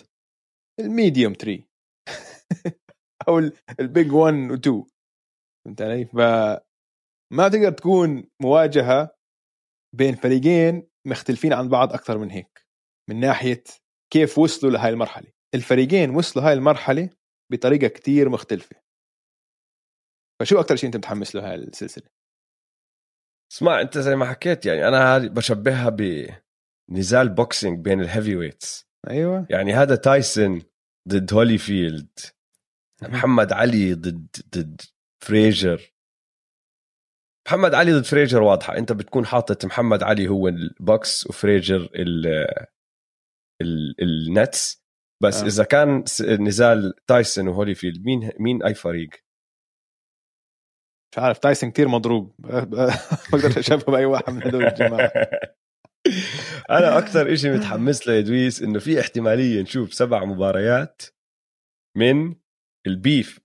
ال medium 3 أو ال- ال big 1 و 2 فهمت علي؟ فما تقدر تكون مواجهة بين فريقين مختلفين عن بعض أكثر من هيك. من ناحية كيف وصلوا لهاي المرحلة. الفريقين وصلوا هاي المرحلة بطريقة كتير مختلفة. فشو أكثر شيء أنت متحمس له هاي السلسلة؟ اسمع أنت زي ما حكيت يعني أنا بشبهها بنزال boxing بين ال heavyweights أيوه. يعني هذا تايسون ضد هولي فيلد محمد علي ضد ضد فريجر. محمد علي ضد فريجر واضحة. أنت بتكون حاطط محمد علي هو ال Bucks وفريجر ال ال ال Nets. بس آه. إذا كان نزال تايسون وهولي فيلد مين مين أي فريق؟ مش عارف تايسون كتير مضروب. ما أقدر اشبهه بأي واحد من هدول الجماعة. أنا أكثر إشي متحمس له يا دويس إنه في احتمالية نشوف سبع مباريات من ال beef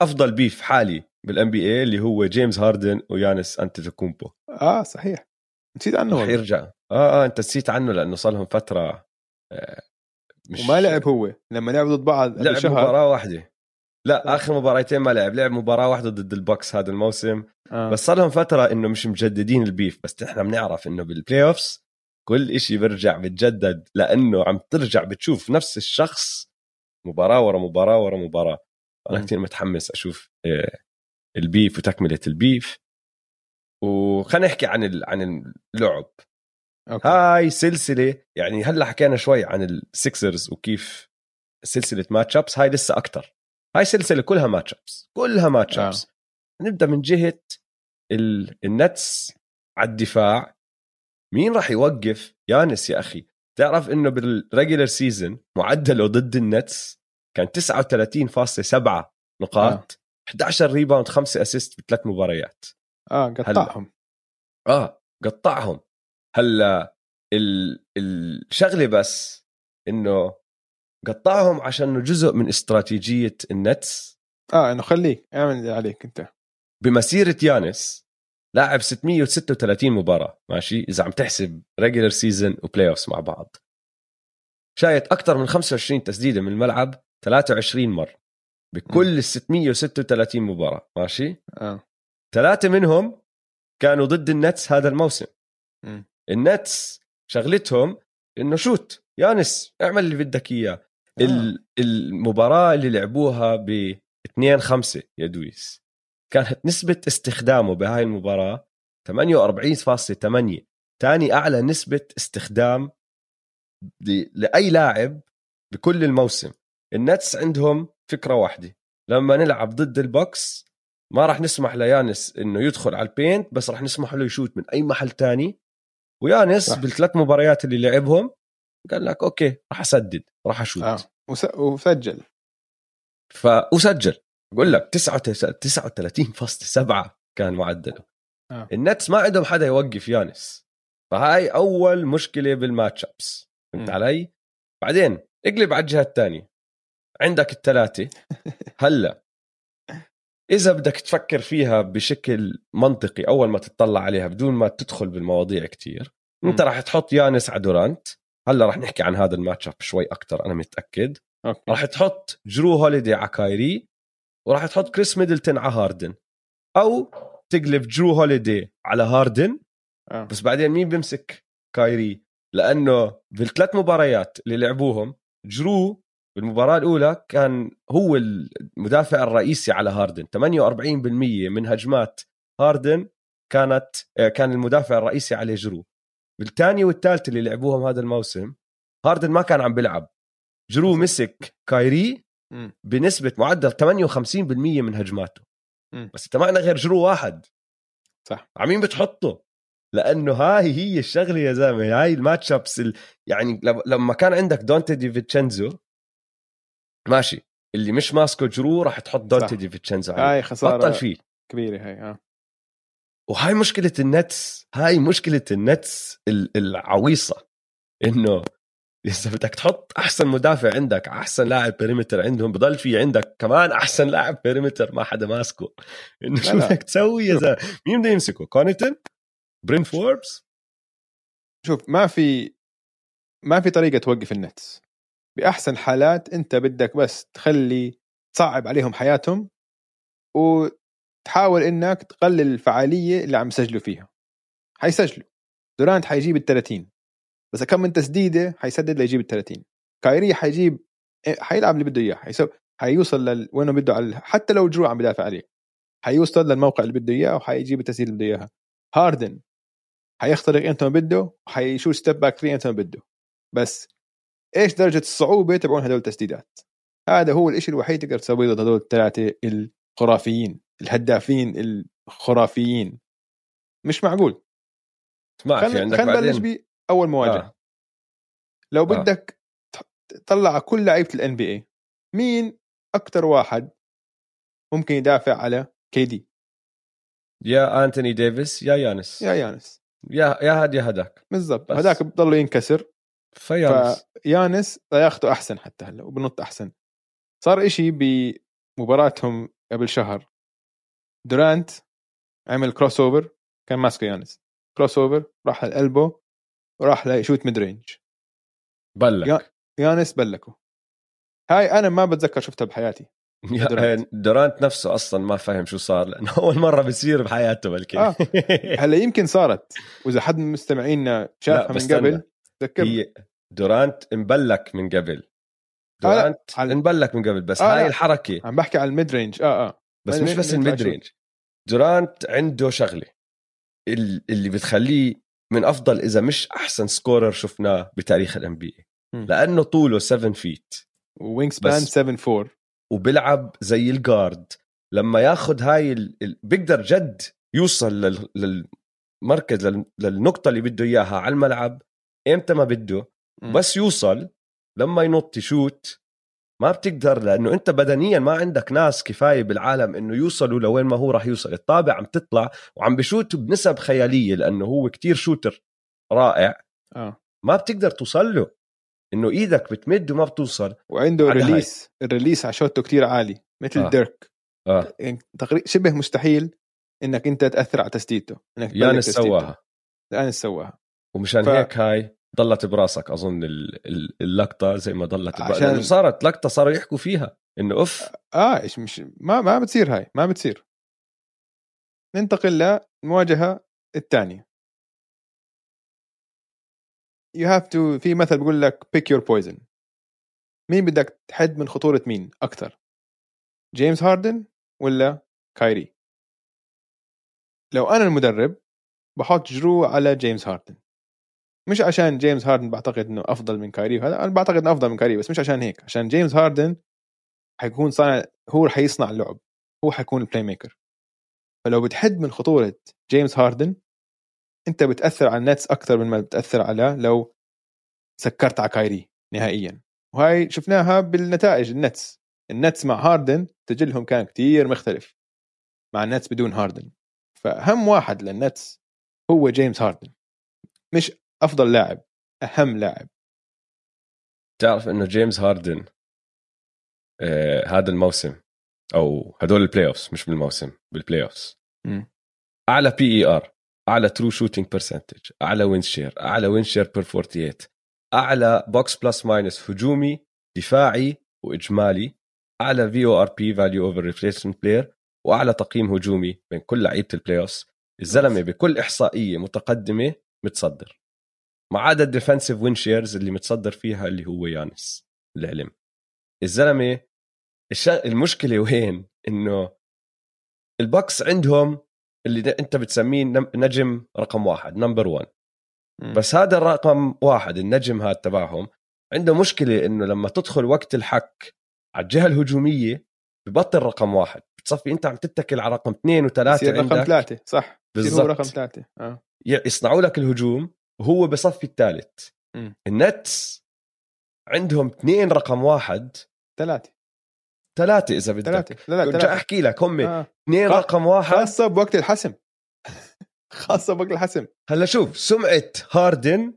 أفضل beef حالي بال NBA اللي هو جيمس هاردن ويانس أنتيتوكومبو. آه صحيح. نسيت عنه رح. يرجع. آه آه أنت نسيت عنه لأنه صار لهم فترة آه، مش وما لعب هو. لما لعبوا ضد بعض لعب شهر. مباراة واحدة. لا. آخر مباراتين ما لعب. لعب مباراة واحدة ضد ال Bucks هذا الموسم. آه. بس صار لهم فترة إنه مش مجددين ال beef. بس إحنا بنعرف إنه بال playoffs كل إشي بيرجع بتجدد لأنه عم ترجع بتشوف نفس الشخص مباراة ورا مباراة ورا مباراة. أنا. كثير متحمس أشوف آه، ال beef وتكملة ال beef. وخلينا نحكي عن عن اللعب. okay. هاي سلسلة يعني هلأ حكينا شوي عن ال Sixers وكيف سلسلة matchups هاي لسه أكثر هاي سلسلة كلها matchups كلها ماتش آه. ups نبدأ من جهة ال... ال Nets على الدفاع. مين راح يوقف؟ يانس يا أخي. تعرف إنه بال regular season معدله ضد ال Nets كان 39.7 نقاط آه. 11 rebound 5 assist بثلاث مباريات. آه قطعهم. آه قطعهم. هلأ ال... الشغلة بس إنه قطعهم عشان جزء من استراتيجية ال Nets. آه إنه خليك أعمل اللي عليك أنت. بمسيرة يانس لاعب 636 مباراة ماشي؟ إذا عم تحسب regular season و playoffs مع بعض. شايت أكثر من 25 تسديدة من الملعب 23 مرة بكل ال 636 مباراة ماشي؟ آه. ثلاثة منهم كانوا ضد ال Nets هذا الموسم. مم. ال Nets شغلتهم إنه shoot. يانس اعمل اللي بدك إياه. آه. ال- المباراة اللي لعبوها ب 2 5 يا دويس كانت نسبة استخدامه بهاي المباراة 48.8 ثاني أعلى نسبة استخدام لأي لاعب بكل الموسم. ال Nets عندهم فكرة واحدة لما نلعب ضد ال Bucks ما راح نسمح ليانس إنه يدخل على ال paint بس راح نسمح له يشوت من أي محل تاني. ويانس صح. بالثلاث مباريات اللي لعبهم قال لك okay راح أسدد راح أشوت. آه. وس... وسجل. ف وسجل بقول لك 39.7 كان معدله. آه. ال Nets ما عندهم حدا يوقف يانس. فهاي أول مشكلة بال matchups فهمت. علي؟ بعدين اقلب على الجهة الثانية. عندك الثلاثة. هلا إذا بدك تفكر فيها بشكل منطقي أول ما تطلع عليها بدون ما تدخل بالمواضيع كتير أنت م. راح تحط يانس على دورانت هلأ راح نحكي عن هذا ال matchup شوي أكثر أنا متأكد okay راح تحط جرو هوليدي على كايري وراح تحط كريس ميدلتون على هاردن أو تقلب جرو هوليدي على هاردن آه. بس بعدين مين بيمسك كايري لأنه بالثلاث مباريات اللي لعبوهم جرو بالمباراة الأولى كان هو المدافع الرئيسي على هاردن. 48% من هجمات هاردن كانت آه، كان المدافع الرئيسي عليه جرو. بالثانية والثالثة اللي لعبوهم هذا الموسم هاردن ما كان عم بيلعب. جرو مسك كايري مم. بنسبة معدل 58% من هجماته. بس انت ما عندنا غير جرو واحد. صح. عمين بتحطه؟ لأنه هاي هي الشغلة يا زلمة هاي ال matchups. يعني لم- لما كان عندك دونتي ديفيتشينزو ماشي. اللي مش ماسكه جرو راح تحط دونتي صح. ديفيتشينزو عليه هاي. خسارة بطل فيه. كبيرة هاي آه. وهاي مشكلة ال Nets. هاي مشكلة ال Nets ال- العويصة. إنه إذا بدك تحط أحسن مدافع عندك أحسن لاعب perimeter عندهم بضل في عندك كمان أحسن لاعب perimeter ما حدا ماسكه. إنه شو. بدك تسوي يا زلمه مين بده يمسكه؟ كونيتن برين فوربس شوف ما في ما في طريقة توقف النتس. بأحسن حالات أنت بدك بس تخلي تصعب عليهم حياتهم وتحاول إنك تقلل الفعالية اللي عم يسجلوا فيها. حيسجلوا. دورانت حيجيب ال 30 بس كم من تسديدة حيسدد ليجيب ال 30 كايري حيجيب حيلعب اللي بده إياه. حيسوي حيوصل لل... وينه بده على حتى لو جرو عم بدافع عليه. حيوصل للموقع اللي بده إياه وحيجيب التسديد اللي بده إياها. هاردن حيخترق أنت ما بده وحيشوت step back 3 أنت ما بده. بس إيش درجة الصعوبة تبعون هدول التسديدات؟ هذا هو الشيء الوحيد تقدر تسويه ضد هدول الثلاثة الخرافيين الهدافين الخرافيين. مش معقول. ما في خلينا نبلش باول مواجهة. آه. لو آه. بدك تطلع على كل لعيبة ال NBA مين أكثر واحد ممكن يدافع على KD يا أنتوني ديفيس يا يانس. يا يانس. يا يا هاد يا هداك. بالضبط. بس. هذاك بضل ينكسر. فيانس. فيانس ياخذه أحسن حتى هلأ وبنط أحسن. صار إشي بمباراتهم قبل شهر. دورانت عمل crossover كان ماسكه يانس. crossover راح للقلبه وراح ليشوت mid range block يا- يانس بلكوا هاي أنا ما بتذكر شفتها بحياتي دورانت. دورانت نفسه أصلا ما فاهم شو صار لأنه أول مرة بصير بحياته بلكي. آه. هلأ يمكن صارت. وإذا حد من مستمعينا شافها من قبل هي دورانت مبلك من قبل. دورانت آه مبلك من قبل بس آه هاي. الحركة. عم بحكي على ال mid range. آه آه. بس مش بس ال mid range. دورانت عنده شغلة. اللي بتخليه من أفضل إذا مش أحسن scorer شفناه بتاريخ ال NBA لأنه طوله 7 feet wingspan 7 4 وبيلعب زي ال guard لما ياخذ هاي ال... بيقدر جد يوصل لل... للمركز لل... للنقطة اللي بده إياها على الملعب. إمتى ما بده بس يوصل لما ينط يشوت. ما بتقدر لأنه أنت بدنيا ما عندك ناس كفاية بالعالم إنه يوصلوا لوين ما هو راح يوصل. الطابة عم تطلع وعم بشوت بنسب خيالية لأنه هو كتير shooter رائع. آه. ما بتقدر توصل له. إنه إيدك بتمد وما بتوصل. وعنده release هاي. ال release على شوته كتير عالي مثل آه. ديرك يعني تقريبا شبه مستحيل إنك أنت تأثر على تسديدته إنك يانس سواها. يانس سواها. ومشان ف... هيك هاي ضلت براسك أظن اللقطة زي ما ضلت عشان صارت لقطة صاروا يحكوا فيها إنه أوف. آه إيش مش ما ما بتصير هاي ما بتصير. ننتقل للمواجهة الثانية. you have to في مثل بيقول لك pick your poison مين بدك تحد من خطورة مين أكثر؟ جيمس هاردن ولا كايري لو أنا المدرب بحط جرو على جيمس هاردن مش عشان جيمس هاردن بعتقد إنه أفضل من كايري وهذا أنا بعتقد إنه أفضل من كايري بس مش عشان هيك عشان جيمس هاردن حيكون صانع هو حيصنع اللعب هو حيكون ال playmaker فلو بتحد من خطورة جيمس هاردن أنت بتأثر على النتس أكثر من ما بتأثر على لو سكرت على كايري نهائيا. وهاي شفناها بالنتائج النتس. النتس مع هاردن تجلهم كان كتير مختلف مع النتس بدون هاردن. فأهم واحد للنتس هو جيمس هاردن. مش أفضل لاعب أهم لاعب. تعرف إنه جيمس هاردن آه هذا الموسم أو هدول ال playoffs مش بالموسم بال playoffs أعلى PER أعلى true shooting percentage أعلى win share أعلى win share per 48 أعلى box plus minus هجومي دفاعي وإجمالي. أعلى VORP value over replacement player وأعلى تقييم هجومي بين كل لعيبة ال playoffs الزلمه بكل إحصائية متقدمة متصدر. ما عدا ال defensive win shares اللي متصدر فيها اللي هو يانس العلم. الزلمة الش... المشكلة وين؟ إنه البكس عندهم اللي أنت بتسميه نجم رقم واحد number 1 بس هذا الرقم واحد النجم هذا تبعهم عنده مشكلة إنه لما تدخل وقت الحك على الجهة الهجومية ببطل رقم واحد. بتصفي أنت عم تتكل على رقم اثنين وثلاثة عندك رقم ثلاثة صح. بالضبط. رقم ثلاثة آه. يصنعوا لك الهجوم وهو بصفي الثالث. النتس عندهم اثنين رقم واحد. ثلاثة. ثلاثة إذا بدك. ثلاثة. لا لا ثلاثة. أحكي لك هم آه. اثنين آه. رقم واحد. خاصة بوقت الحسم. خاصة بوقت الحسم. هلا شوف سمعة هاردن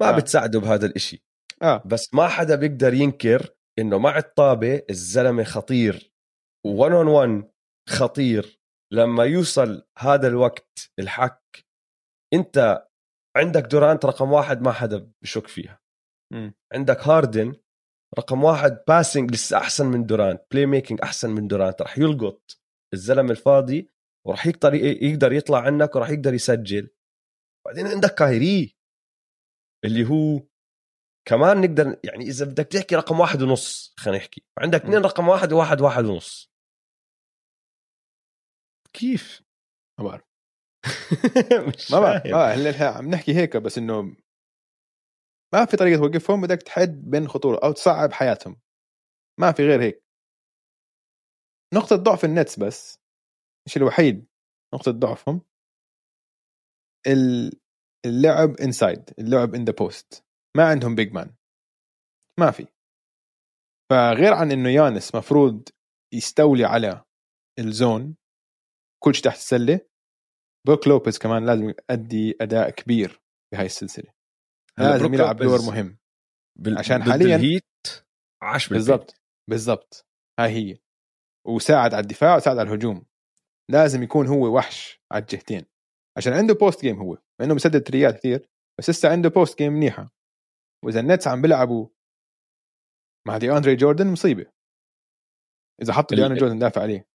ما آه. بتساعده بهذا الإشي. آه. بس ما حدا بيقدر ينكر إنه مع الطابة الزلمة خطير. 1 اون 1 خطير. لما يوصل هذا الوقت الحك أنت عندك دورانت رقم واحد ما حدا بشك فيها. م. عندك هاردن رقم واحد passing لسه أحسن من دورانت playmaking أحسن من دورانت رح يلقط الزلم الفاضي وراح يقدر يقدر يطلع عنك وراح يقدر يسجل. بعدين عندك كايري اللي هو كمان نقدر يعني إذا بدك تحكي رقم واحد ونص خلينا نحكي. عندك اثنين رقم واحد وواحد واحد ونص. كيف؟ ما بعرف. ما بعرف آه هلا عم نحكي هيك بس إنه ما في طريقة توقفهم بدك تحد من خطورة أو تصعب حياتهم. ما في غير هيك. نقطة ضعف النتس بس الشيء الوحيد نقطة ضعفهم. اللعب inside اللعب in the post ما عندهم big man ما في. فغير عن إنه يانس مفروض يستولي على ال zone كل شيء تحت السلة بروك لوبيز كمان لازم يؤدي أداء كبير بهاي السلسلة. لازم يلعب دور مهم. بال... عشان حاليا الهيت عاش بالضبط بالضبط. هاي هي. وساعد على الدفاع وساعد على الهجوم. لازم يكون هو وحش على الجهتين. عشان عنده post game هو مع انه مسدد تريات كثير بس لسه عنده post game منيحة. وإذا النتس عم بيلعبوا مع دي اندري جوردن مصيبة. إذا حطوا دي اندري جوردن دافع عليه.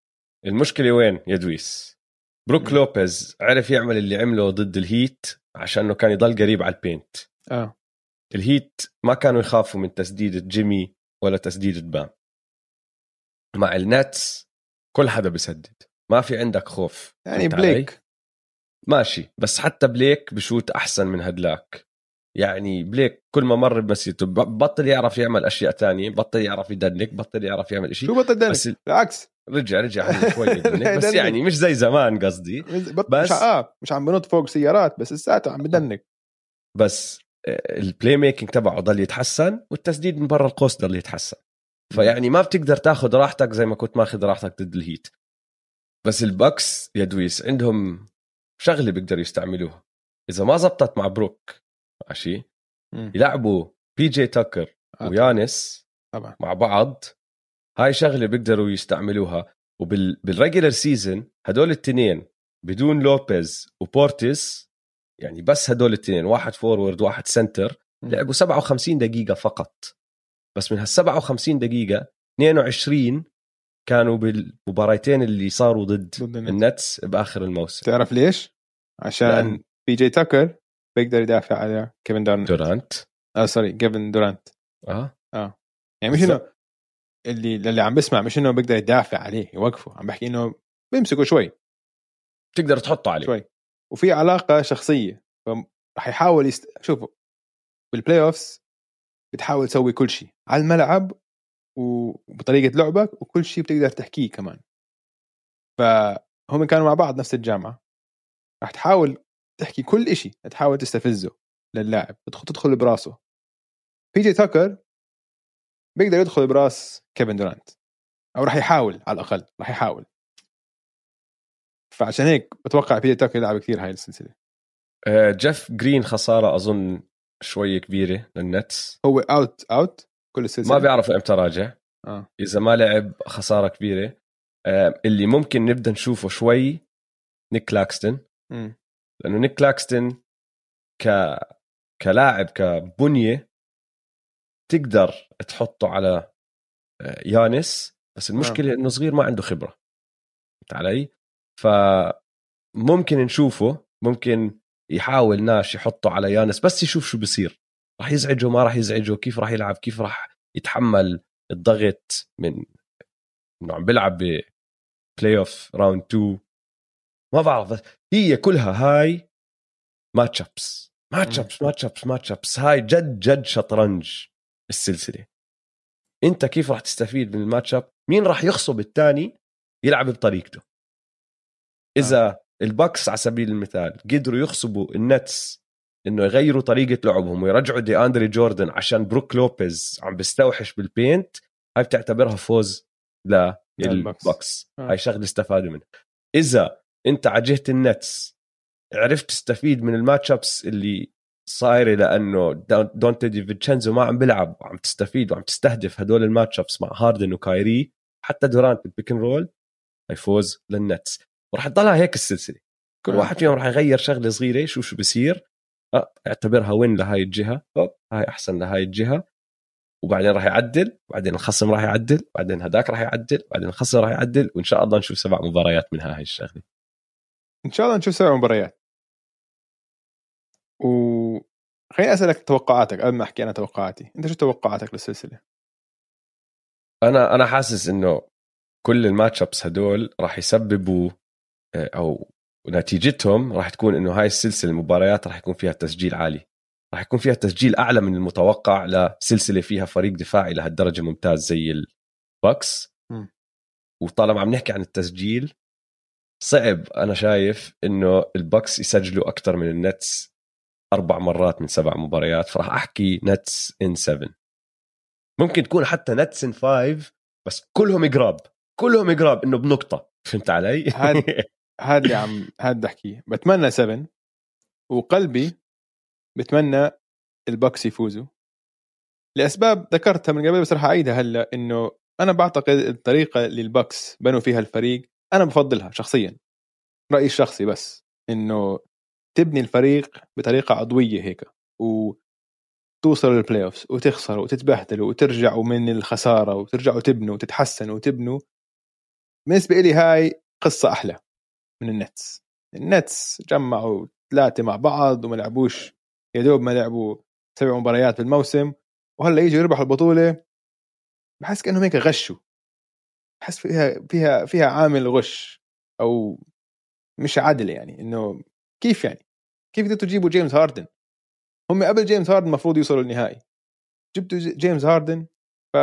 المشكلة وين يا دويس؟ بروك. لوبيز عرف يعمل اللي عمله ضد الهيت عشان إنه كان يضل قريب على ال paint. آه. الهيت ما كانوا يخافوا من تسديدة جيمي ولا تسديدة بام. مع النتس كل حدا بيسدد. ما في عندك خوف. يعني علي؟ بليك. ماشي. بس حتى بليك ب shoot أحسن من هدلاك. يعني بليك كل ما مر بمسيرته بطل يعرف يعمل أشياء تانية بطل يعرف ي dunk بطل يعرف يعمل شيء شو بطل dunk بس ال- بالعكس. رجع رجع شوي ي dunk بس ي dunk. يعني مش زي زمان قصدي. بس- مش آه مش عم بنط فوق سيارات بس لساته عم ب dunk بس آه، ال playmaking تبعه ضل يتحسن والتسديد من برا القوس ضل يتحسن. فيعني ما بتقدر تاخذ راحتك زي ما كنت ماخذ راحتك ضد الهيت. بس البكس يا دويس عندهم شغلة بيقدروا يستعملوها. إذا ما زبطت مع بروك ماشي. يلعبوا بي جي تاكر ويانس طبعا مع بعض هاي شغلة بيقدروا يستعملوها وبال regular season هدول الاثنين بدون لوبيز وبورتيس يعني بس هدول الاثنين واحد forward واحد center. لعبوا 57 دقيقة فقط بس من هال 57 دقيقة 22 كانوا بالمباراتين اللي صاروا ضد ضد النت. النتس بآخر الموسم تعرف ليش؟ عشان بي جي تاكر بيقدر يدافع على كيفن دورانت. دورانت؟ آه sorry كيفن دورانت. آه. يعني مش. إنه اللي اللي عم بسمع مش إنه بيقدر يدافع عليه يوقفه. عم بحكي إنه بيمسكه شوي. بتقدر تحطه عليه. شوي. وفي علاقة شخصية. فرح يحاول يست... شوفوا بال playoffs بتحاول تسوي كل شيء. على الملعب وبطريقة لعبك وكل شيء بتقدر تحكيه كمان. فهم كانوا مع بعض نفس الجامعة. رح تحاول تحكي كل شيء تحاول تستفزه للاعب تدخل تدخل براسه. بي جي تاكر بيقدر يدخل براس كيفن دورانت أو راح يحاول على الأقل راح يحاول. فعشان هيك بتوقع بي جي تاكر يلعب كثير هاي السلسلة. آه، جيف جرين خسارة أظن شوي كبيرة للنتس. هو out out كل السلسلة. ما بيعرفوا إمتى راجع. آه. إذا ما لعب خسارة كبيرة. آه، اللي ممكن نبدأ نشوفه شوي نيك كلاكستن مم. لأنه نيك كلاكستن ك كلاعب كبنية تقدر تحطه على آه، يانس بس المشكلة إنه صغير ما عنده خبرة. فهمت علي؟ فممكن نشوفه ممكن يحاول ناش يحطه على يانس بس يشوف شو بصير راح يزعجه ما راح يزعجه كيف راح يلعب كيف راح يتحمل الضغط من إنه عم بيلعب playoff round 2 ما بعرف بس هي كلها هاي ماتش أبس. ماتش أبس ماتش أبس ماتش أبس. هاي جد جد شطرنج السلسلة. انت كيف راح تستفيد من ال matchup؟ مين راح يغصب الثاني يلعب بطريقته؟ إذا البكس على سبيل المثال قدروا يغصبوا النتس إنه يغيروا طريقة لعبهم ويرجعوا دي أندري جوردن عشان بروك لوبيز عم بيستوحش بالبينت هاي بتعتبرها فوز. للبكس آه. هاي شغلة استفادوا منها. إذا انت على جهه النتس. عرفت تستفيد من ال matchups اللي صايرة لأنه دون- دونتي دي فيتشينزو ما عم بيلعب وعم تستفيد وعم تستهدف هدول ال matchups مع هاردن وكايري. حتى دورانت بال pick and roll هي فوز للنتس. وراح تضلها هيك السلسلة. كل واحد فيهم راح يغير شغلة صغيرة يشوف شو بصير. أه اعتبرها وين لهاي الجهة. أوب هاي أحسن لهاي الجهة. وبعدين راح يعدل بعدين الخصم راح يعدل بعدين هداك راح يعدل بعدين الخصم راح يعدل وإن شاء الله نشوف سبع مباريات منها هاي الشغلة. إن شاء الله نشوف سبع مباريات. وخليني أسألك توقعاتك قبل ما أحكي أنا توقعاتي. أنت شو توقعاتك للسلسلة؟ أنا أنا حاسس إنه كل الماتش ابس هدول راح يسببوا آه، أو نتيجتهم راح تكون إنه هاي السلسلة المباريات راح يكون فيها تسجيل عالي. راح يكون فيها تسجيل أعلى من المتوقع لسلسلة فيها فريق دفاعي لهالدرجة ممتاز زي البكس. وطالما عم نحكي عن التسجيل صعب أنا شايف إنه البكس يسجلوا أكثر من النتس أربع مرات من سبع مباريات. فراح أحكي نتس in 7 ممكن تكون حتى نتس in 5 بس كلهم قراب كلهم قراب إنه بنقطة. فهمت علي؟ هاد- هذا اللي عم هذا بدي أحكيه. بتمنى 7 وقلبي بتمنى البكس يفوزوا. لأسباب ذكرتها من قبل بس راح أعيدها هلأ إنه أنا بعتقد الطريقة اللي البكس بنوا فيها الفريق أنا بفضلها شخصيا رأيي الشخصي بس إنه تبني الفريق بطريقة عضوية هيك و توصلوا لل playoffs وتخسروا وتتبهدلوا وترجعوا من الخسارة وترجعوا تبنوا وتتحسنوا وتبنوا بالنسبة لي هاي قصة أحلى من ال Nets. ال Nets جمعوا ثلاثة مع بعض وما لعبوش يا دوب ما لعبوا سبع مباريات بالموسم وهلأ يجوا يربحوا البطولة بحس كأنهم هيك غشوا. بحس فيها فيها فيها عامل غش أو مش عادل يعني إنه كيف يعني؟ كيف قدرتوا تجيبوا جيمس هاردن؟ هم قبل جيمس هاردن المفروض يوصلوا للنهائي جبتوا جيمس هاردن ف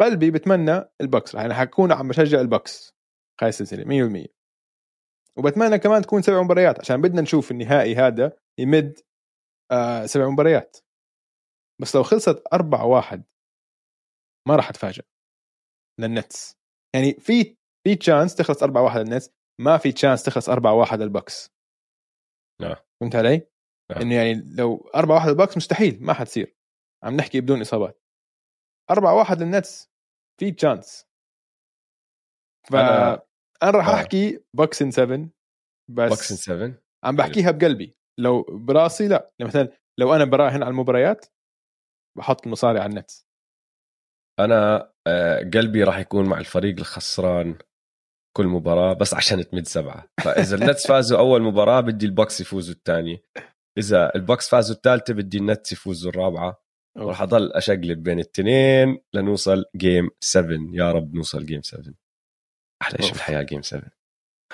قلبي بتمنى ال Bucks يعني حكون عم بشجع ال Bucks هاي السلسلة 100% وبتمنى كمان تكون سبع مباريات عشان بدنا نشوف النهائي هذا يمد آه سبع مباريات. بس لو خلصت أربعة واحد ما راح اتفاجئ لل Nets. يعني في في chance تخلص 4 1 لل Nets ما في chance تخلص 4 1 لل Bucks نعم. فهمت علي؟ نعم. إنه يعني لو 4 1 لل Bucks مستحيل ما حتصير. عم نحكي بدون إصابات. 4 1 لل Nets في chance ف أنا- أنا راح آه. أحكي Bucks in 7 بس Bucks 7 عم بحكيها بقلبي. لو براسي لا. يعني مثلا لو أنا براهن على المباريات بحط المصاري على ال Nets. أنا قلبي راح يكون مع الفريق الخسران كل مباراة بس عشان تمد سبعة. فإذا ال Nets فازوا أول مباراة بدي ال Bucks يفوزوا الثانية إذا ال Bucks فازوا الثالثة بدي ال Nets يفوزوا الرابعة. وراح أضل أشقلب بين الاثنين لنوصل game 7 يا رب نوصل game 7 أحلى شيء أوف. بالحياة game 7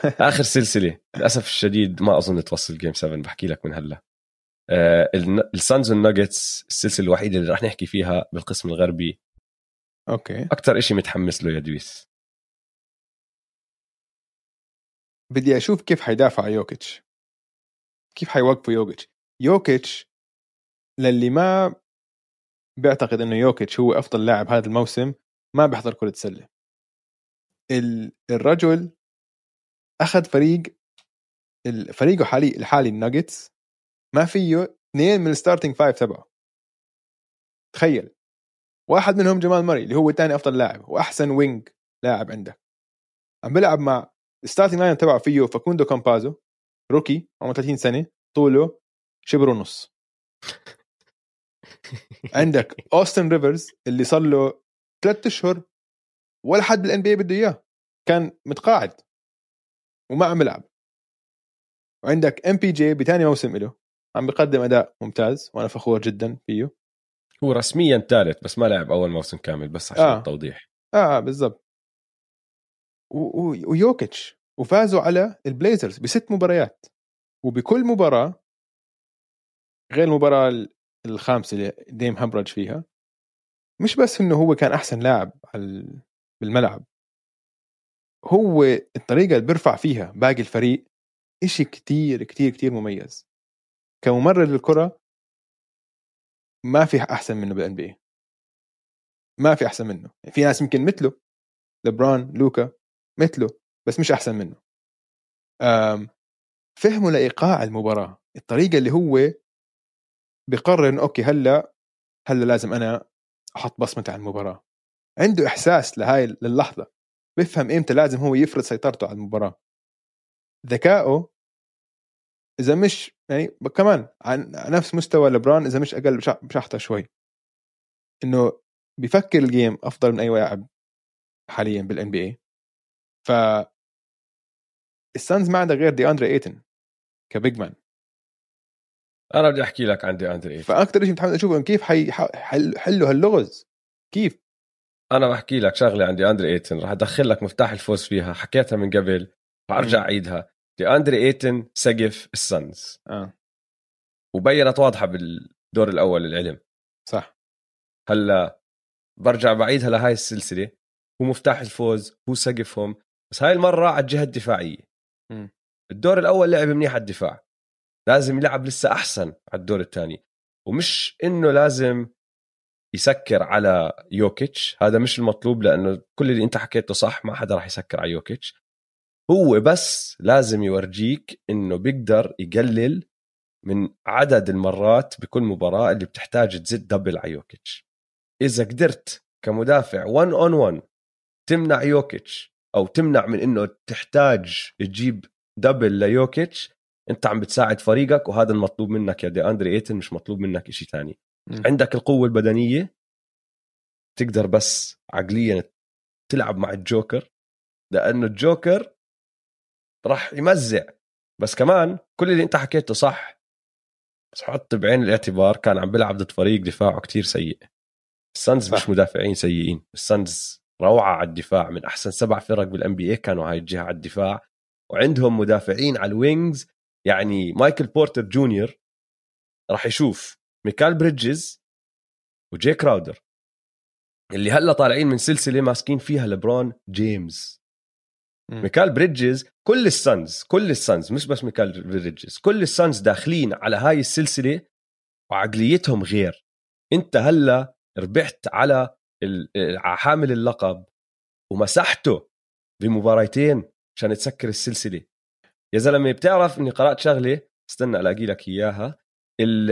آخر سلسلة. للأسف الشديد ما أظن توصل game 7 بحكي لك من هلا. آه ال Suns وال Nuggets السلسلة الوحيدة اللي راح نحكي فيها بالقسم الغربي okay. أكثر شيء متحمس له يا دويس. بدي أشوف كيف حيدافع يوكيتش. كيف حيوقفوا يوكيتش. يوكيتش للي ما بيعتقد إنه يوكيتش هو أفضل لاعب هذا الموسم ما بيحضر كرة سلة ال- الرجل أخذ فريق فريقه حالي الحالي الناجتس ما فيه اثنين من ال starting five تبعه. تخيل. واحد منهم جمال ماري اللي هو ثاني أفضل لاعب وأحسن wing لاعب عندك عم بيلعب مع ال starting line تبعه فيه فاكوندو كامبازو rookie عمره 30 سنة طوله شبر ونص. عندك اوستن ريفرز اللي صار له ثلاث أشهر ولا حد بال NB بده إياه. كان متقاعد وما عم بيلعب وعندك MPJ بثاني موسم له عم بيقدم أداء ممتاز وأنا فخور جدا فيه. هو رسميا ثالث بس ما لعب أول موسم كامل بس عشان آه. آه. التوضيح آه بالضبط و- و- ويوكيتش وفازوا على ال Blazers بست مباريات وبكل مباراة غير المباراة ال- الخامسة اللي Dame همبرج فيها مش بس إنه هو كان أحسن لاعب بالملعب هو الطريقة اللي بيرفع فيها باقي الفريق إشي كتير كتير كتير مميز كممرر للكرة ما في أحسن منه بال NB ما في أحسن منه. في ناس يمكن مثله لبران لوكا مثله بس مش أحسن منه. فهموا لإيقاع المباراة. الطريقة اللي هو بقرر إنه okay هلأ هلأ لازم أنا أحط بصمتي على المباراة. عنده إحساس لهاي للحظة. بفهم إمتى لازم هو يفرض سيطرته على المباراة. ذكائه إذا مش يعني كمان عن نفس مستوى لبران إذا مش أقل بشحطه شوي. إنه بيفكر ال game أفضل من أي لاعب حاليا بال NBA ف ال Suns ما عندها غير دي اندري إيتن كبيج مان. أنا بدي أحكي لك عن دي اندري فاكثر شيء متحمس أشوفه كيف حيحلوا هاللغز. كيف؟ أنا بحكي لك شغلة عن دي اندري إيتن رح أدخل لك مفتاح الفوز فيها حكيتها من قبل مم. أعيدها. دي أندري إيتن سقف ال Suns آه. وبينت واضحة بالدور الأول العلم. صح. هلأ برجع بعيدها لهاي السلسلة. هو مفتاح الفوز هو سقفهم. بس هاي المرة على الجهة الدفاعية. مم. الدور الأول لعب منيح على الدفاع. لازم يلعب لسه أحسن على الدور الثاني. ومش إنه لازم يسكر على يوكيتش. هذا مش المطلوب لأنه كل اللي أنت حكيته صح ما حدا راح يسكر على يوكيتش. هو بس لازم يورجيك إنه بيقدر يقلل من عدد المرات بكل مباراة اللي بتحتاج تزيد double على يوكيتش إذا قدرت كمدافع 1 on 1 تمنع يوكيتش أو تمنع من إنه تحتاج تجيب double ليوكيتش أنت عم بتساعد فريقك وهذا المطلوب منك يا دي اندري إيتن مش مطلوب منك إشي تاني مم. عندك القوة البدنية تقدر بس عقليا تلعب مع الجوكر لأنه الجوكر راح يمزع. بس كمان كل اللي انت حكيته صح. بس حط بعين الاعتبار كان عم بيلعب ضد فريق دفاعه كتير سيء. ال Suns مش. مدافعين سيئين. ال Suns روعة على الدفاع. من أحسن سبع فرق بال NBA كانوا هاي الجهة على الدفاع. وعندهم مدافعين على ال wings. يعني مايكل بورتر جونيور راح يشوف ميكال بريدجز وجي كراودر اللي هلا طالعين من سلسلة ماسكين فيها لبرون جيمس. ميكال بريدجز كل السانز كل السانز مش بس ميكال بريدجز كل السانز داخلين على هاي السلسلة وعقليتهم غير. انت هلا ربحت على حامل اللقب ومسحته بمباريتين عشان تسكر السلسلة. يا زلمة بتعرف إني قرأت شغلة استنى ألاقي لك إياها ال-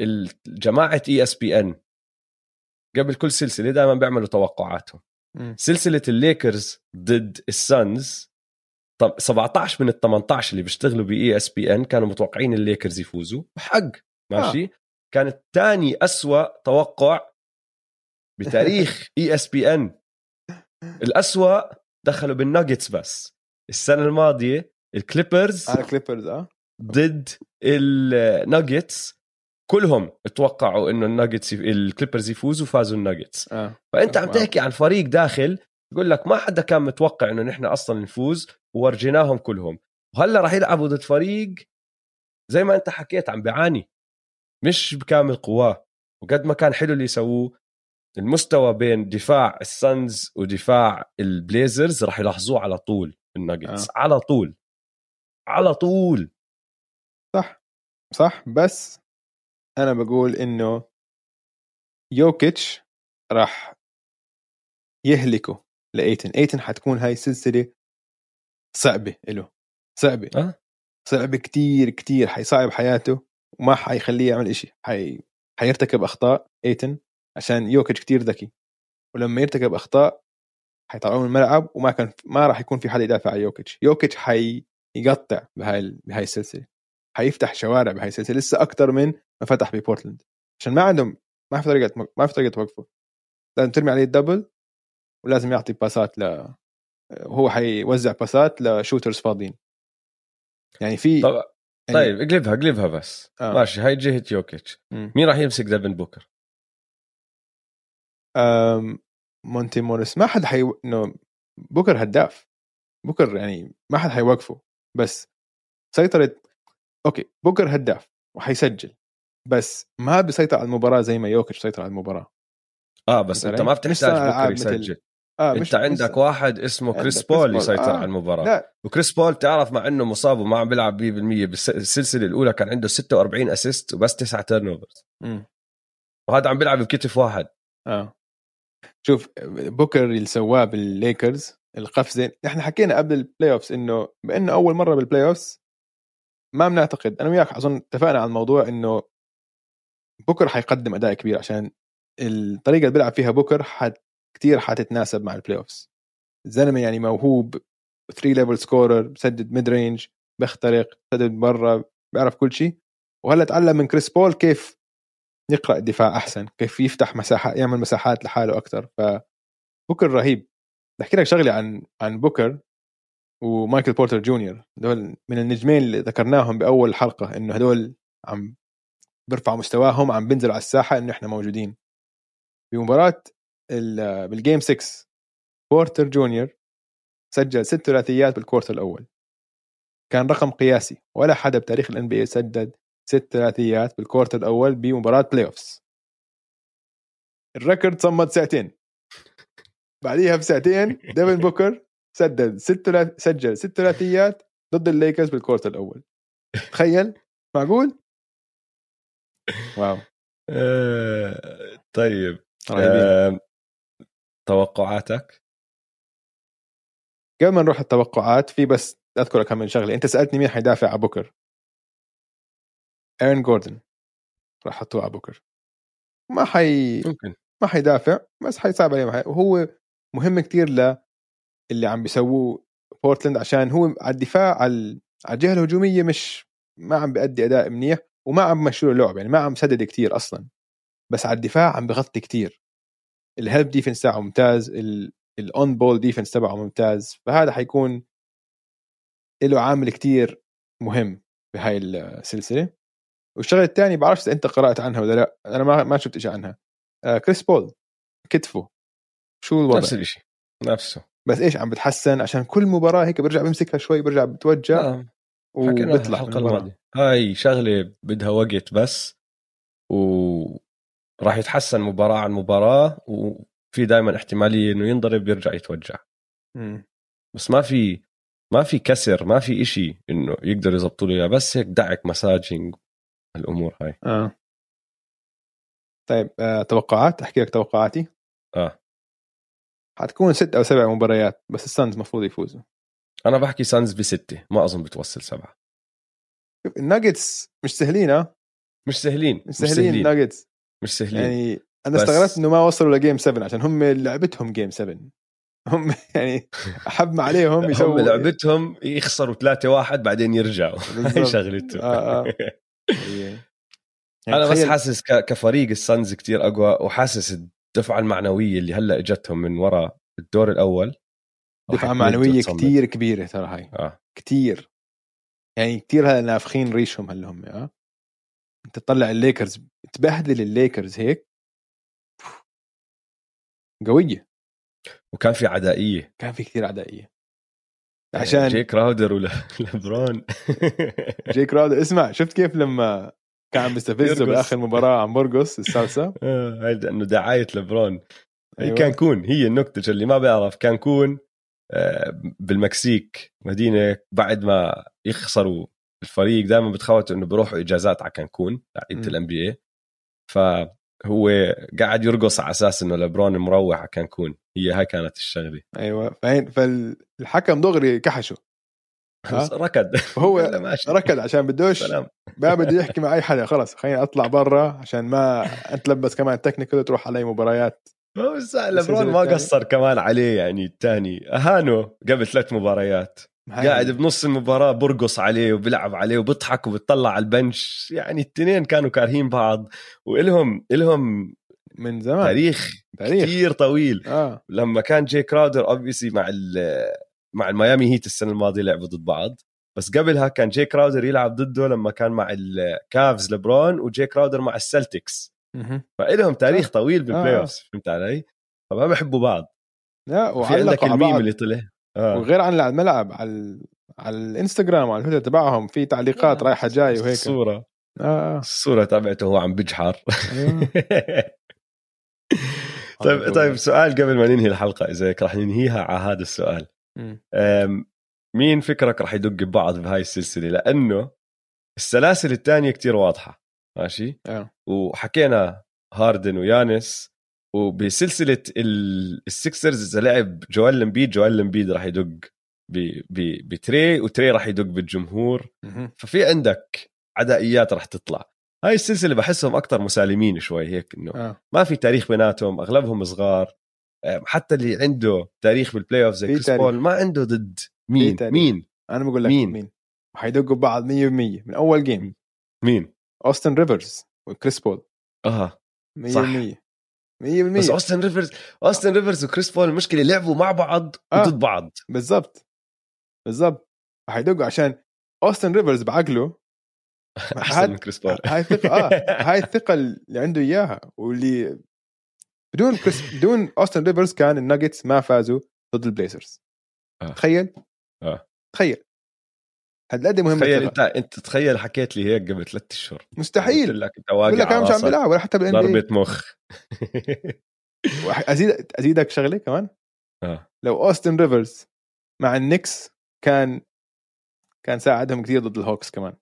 ال- جماعة ESPN قبل كل سلسلة دائما بيعملوا توقعاتهم. سلسلة الليكرز ضد السانز طب 17 من ال 18 اللي بيشتغلوا ب ESPN كانوا متوقعين الليكرز يفوزوا بحق ماشي؟ آه. كانت ثاني أسوأ توقع بتاريخ ESPN. الأسوأ دخلوا بالناجتس بس. السنة الماضية الكليبرز على كليبرز آه. ضد الناجتس كلهم توقعوا إنه الناجتس الكليبرز يفوزوا فازوا الناجتس. آه. فأنت عم. تحكي عن فريق داخل يقول لك ما حدا كان متوقع إنه نحن أصلا نفوز وورجيناهم كلهم. وهلأ راح يلعبوا ضد فريق زي ما أنت حكيت عم بيعاني. مش بكامل قواه وقد ما كان حلو اللي يسووه المستوى بين دفاع السانز ودفاع البليزرز راح يلاحظوه على طول الناجتس. آه. على طول. على طول. صح. صح. بس أنا بقول إنه يوكيتش راح يهلكه لإيتن. إيتن حتكون هاي سلسلة صعبة له صعبة. أه؟ صعبة كتير كتير. حيصعب حياته وما حيخليه يعمل إشي. حي... حيرتكب أخطاء إيتن عشان يوكيتش كتير ذكي. ولما يرتكب أخطاء حيطلعوه من الملعب وما كان ما راح يكون في حدا يدافع عن يوكيتش. يوكيتش حيقطع بهاي بهاي السلسلة. حيفتح شوارع بهاي السلسله لسه أكثر من ما فتح ببورتلاند عشان ما عندهم ما في طريقه ما في طريقة توقفه لازم ترمي عليه ال double ولازم يعطي باسات ل هو حيوزع باسات ل shooters فاضيين. يعني في طب يعني طيب اقلبها اقلبها بس. آه. ماشي هاي جهة يوكيتش. مين راح يمسك ديفن بوكر؟ أم... مونتي موريس. ما حد حي إنه بوكر هداف. بوكر يعني ما حد حيوقفه. بس سيطرة okay بوكر هداف وحيسجل بس ما بيسيطر على المباراة زي ما يوكيتش سيطر على المباراة آه بس. أنت ما بتحتاج بوكر يسجل آه أنت عندك واحد اسمه كريس بول. يسيطر آه. على المباراة لا وكريس بول تعرف مع إنه مصاب وما عم بيلعب 100% بالسلسله الأولى كان عنده 46 assist وبس 9 turnovers. وهذا عم بيلعب بكتف واحد آه شوف بوكر اللي سواه بالليكرز القفزة نحن حكينا قبل ال playoffs انه بأنه أول مرة بال playoffs ما بنعتقد. أنا وياك أظن اتفقنا على الموضوع إنه بوكر حيقدم أداء كبير عشان الطريقة اللي بيلعب فيها بوكر حت كثير حتتناسب مع ال playoffs الزلمه يعني موهوب 3 level scorer بسدد mid range بيخترق بسدد برا بيعرف كل شيء. وهلأ تعلم من كريس بول كيف يقرأ الدفاع أحسن كيف يفتح مساحات يعمل مساحات لحاله أكثر فبوكر رهيب. بدي احكي لك شغلة عن عن بوكر. ومايكل بورتر جونيور دول من النجمين اللي ذكرناهم بأول حلقة إنه هدول عم بيرفعوا مستواهم عم بينزلوا على الساحة إنه إحنا موجودين. بمباراة ال- بال game 6 بورتر جونيور سجل ست ثلاثيات بال quarter الأول. كان رقم قياسي ولا حدا بتاريخ ال NBA سدد ست ثلاثيات بال quarter الأول بمباراة playoffs ال record صمد ساعتين. بعديها بساعتين ديفن بوكر سدد ست سجل ست ثلاثيات ضد الليكرز بال quarter الأول. تخيل؟ معقول؟ wow. آه طيب. آه توقعاتك؟ قبل ما نروح التوقعات في بس أذكر كم من شغلة. أنت سألتني مين حيدافع على بوكر. إيرن جوردن. راح حطوه على بوكر. ما حي ممكن. ما حيدافع بس حيصعب عليه. وهو مهم كتير ل اللي عم بيسووه بورتلاند عشان هو على الدفاع على الجهة الهجومية مش ما عم بيأدي أداء منيح وما عم مشوا له لعب يعني ما عم سدد كتير أصلا. بس على الدفاع عم بغطي كتير. ال help defense تاعه ممتاز ال on ball defense تبعه ممتاز فهذا حيكون له عامل كتير مهم بهاي السلسلة. والشغلة الثانية بعرفش إذا أنت قرأت عنها ولا لأ أنا ما ما شفت شيء عنها. آه كريس بول كتفه شو الوضع؟ نفس الشيء نفسه. بس إيش عم بتحسن؟ عشان كل مباراة هيك برجع بمسكها شوي برجع بتوجع آه. وبيطلع الحلقة الماضية. هاي شغلة بدها وقت بس وراح يتحسن مباراة عن مباراة وفي دائما احتمالية إنه ينضرب يرجع يتوجع. م. بس ما في ما في كسر ما في إشي إنه يقدروا يضبطوا له بس هيك دعك مساجنج الأمور هاي. آه. طيب آه، توقعات؟ أحكي لك توقعاتي. آه. حتكون ست أو سبع مباريات بس السانز المفروض يفوزوا. أنا بحكي سانز بستة ما أظن بتوصل سبعة. الناجتس مش سهلين آه مش سهلين مش سهلين الناجتس. مش سهلين. يعني أنا استغربت إنه ما وصلوا لجيم 7 عشان هم لعبتهم جيم 7 هم يعني احب ما عليهم يسووا هم لعبتهم يخسروا 3 1 بعدين يرجعوا. هي شغلتهم. آه آه. يعني أنا بس حاسس كفريق السانز كتير أقوى وحاسس الدفعة المعنوية اللي هلأ إجتهم من وراء الدور الأول. دفعة معنوية كتير كبيرة ترى هاي. آه. كتير. يعني كتير هلأ نافخين ريشهم هلا هم آه أنت تطلع الليكرز تبهدل الليكرز هيك. قوية. وكان في عدائية. كان في كثير عدائية. يعني عشان جيك راودر ولا لبرون جي كراودر اسمع شفت كيف لما كان عم بيستفزه بآخر مباراة عم برقص السالسه آه، هاي إنه دعاية لبرون. أيوة. كانكون هي النكتة اللي ما بيعرف كانكون آه، بالمكسيك مدينة بعد ما يخسروا الفريق دائما بتخوتوا إنه بيروحوا إجازات على كانكون لعيبة ال NBA فهو قاعد يرقص على أساس إنه لبرون مروح على كانكون. هي هاي كانت الشغلة. أيوه. فالحكم دغري كحشه ركض. هو ركض عشان بدوش ما بده يحكي مع اي حدا خلص خليني أطلع برا عشان ما أتلبس كمان تكنيكال وتروح علي مباريات. بس لبرون ما قصر كمان عليه يعني الثاني اهانه قبل ثلاث مباريات. قاعد بنص المباراة برقص عليه وبيلعب عليه وبيضحك وبيطلع على البنش. يعني الاثنين كانوا كارهين بعض. وإلهم إلهم من زمان. تاريخ, تاريخ. كثير طويل. آه. لما كان جي كراودر اوبسي مع مع الميامي هيت السنة الماضية لعبوا ضد بعض بس قبلها كان جي كراودر يلعب ضده لما كان مع الكافز لبرون وجي كراودر مع السلتكس فإلهم تاريخ طويل بال playoff آه. فهمت علي؟ فما بحبوا بعض لا وفي عندك الميم اللي طلع آه. وغير عن الملعب على على الإنستغرام وعلى التويتر تبعهم في تعليقات آه. رايحة جاي وهيك الصورة آه. الصورة تبعته هو عم بجحر. طيب طيب سؤال قبل ما ننهي الحلقة إذا هيك رح ننهيها على هذا السؤال مين فكرك رح يدق ببعض بهاي السلسلة؟ لأنه السلاسل الثانية كتير واضحة ماشي؟ أه. وحكينا هاردن ويانس وبسلسلة السكسرز إذا لعب جويل امبيد جويل امبيد راح يدق بتري وتري راح يدق بالجمهور. ففي عندك عدائيات راح تطلع. هاي السلسلة بحسهم أكثر مسالمين شوي هيك إنه آه. ما في تاريخ بيناتهم أغلبهم صغار. حتى اللي عنده تاريخ بال playoff زي كريس بول ما عنده ضد مين؟ مين؟ أنا بقول لك مين, مين. حيدقوا ببعض 100% من أول game مين؟ اوستن ريفرز وكريس بول. أها. 100% صح 100% بس اوستن ريفرز اوستن ريفرز وكريس بول المشكلة لعبوا مع بعض آه. وضد بعض. بالضبط. بالضبط. حيدقوا عشان اوستن ريفرز بعقله أحسن من كريس بول. هاي الثقة آه. هاي الثقة اللي عنده إياها واللي بدون كريس بدون اوستن ريفرز كان الناجتس ما فازوا ضد البليزرز. آه. تخيل. آه. تخيل. هالقد مهم تخيل انت أنت تخيل حكيت لي هيك قبل ثلاث أشهر. مستحيل. قلت لك أنت واقع ولا كان مش عم بيلعب ولا حتى بال NBA ضربة مخ. ازيد أزيدك شغلة كمان؟ آه. لو اوستن ريفرز مع النكس كان كان ساعدهم كثير ضد الهوكس كمان.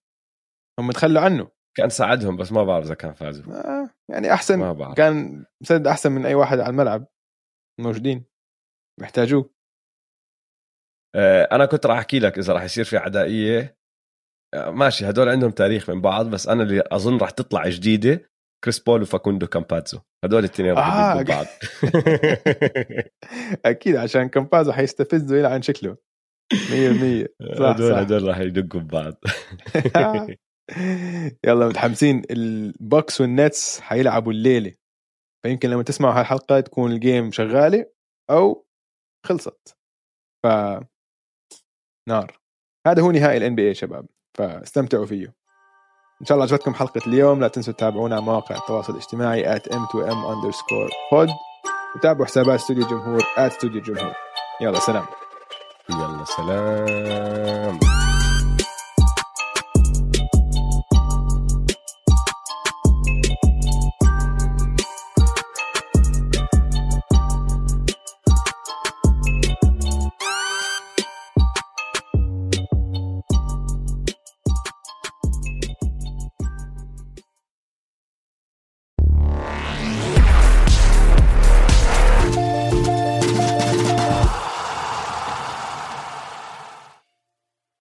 هم تخلوا عنه. كان ساعدهم بس ما بعرف إذا كان فازوا. آه يعني أحسن ما بعرف. كان مسدد أحسن من أي واحد على الملعب. موجودين. محتاجوه آه أنا كنت راح أحكي لك إذا راح يصير في عدائية. آه ماشي هدول عندهم تاريخ مع بعض بس أنا اللي أظن راح تطلع جديدة كريس بول وفاكوندو كامبازو. هدول الاثنين راح آه. بعض. أكيد عشان كامبازو حيستفز ويلعن شكله. 100% صح هدول هدول راح يدقوا ببعض. يلا متحمسين. البوكس والنتس حيلعبوا الليلة. فيمكن لما تسمعوا هالحلقة تكون ال game شغالة أو خلصت. ف نار. هذا هو نهائي ال NBA شباب. فاستمتعوا فيه. إن شاء الله عجبتكم حلقة اليوم. لا تنسوا تتابعونا على مواقع التواصل الاجتماعي at m2m underscore pod. وتابعوا حسابات استوديو الجمهور at استوديو الجمهور. يلا سلام. يلا سلام.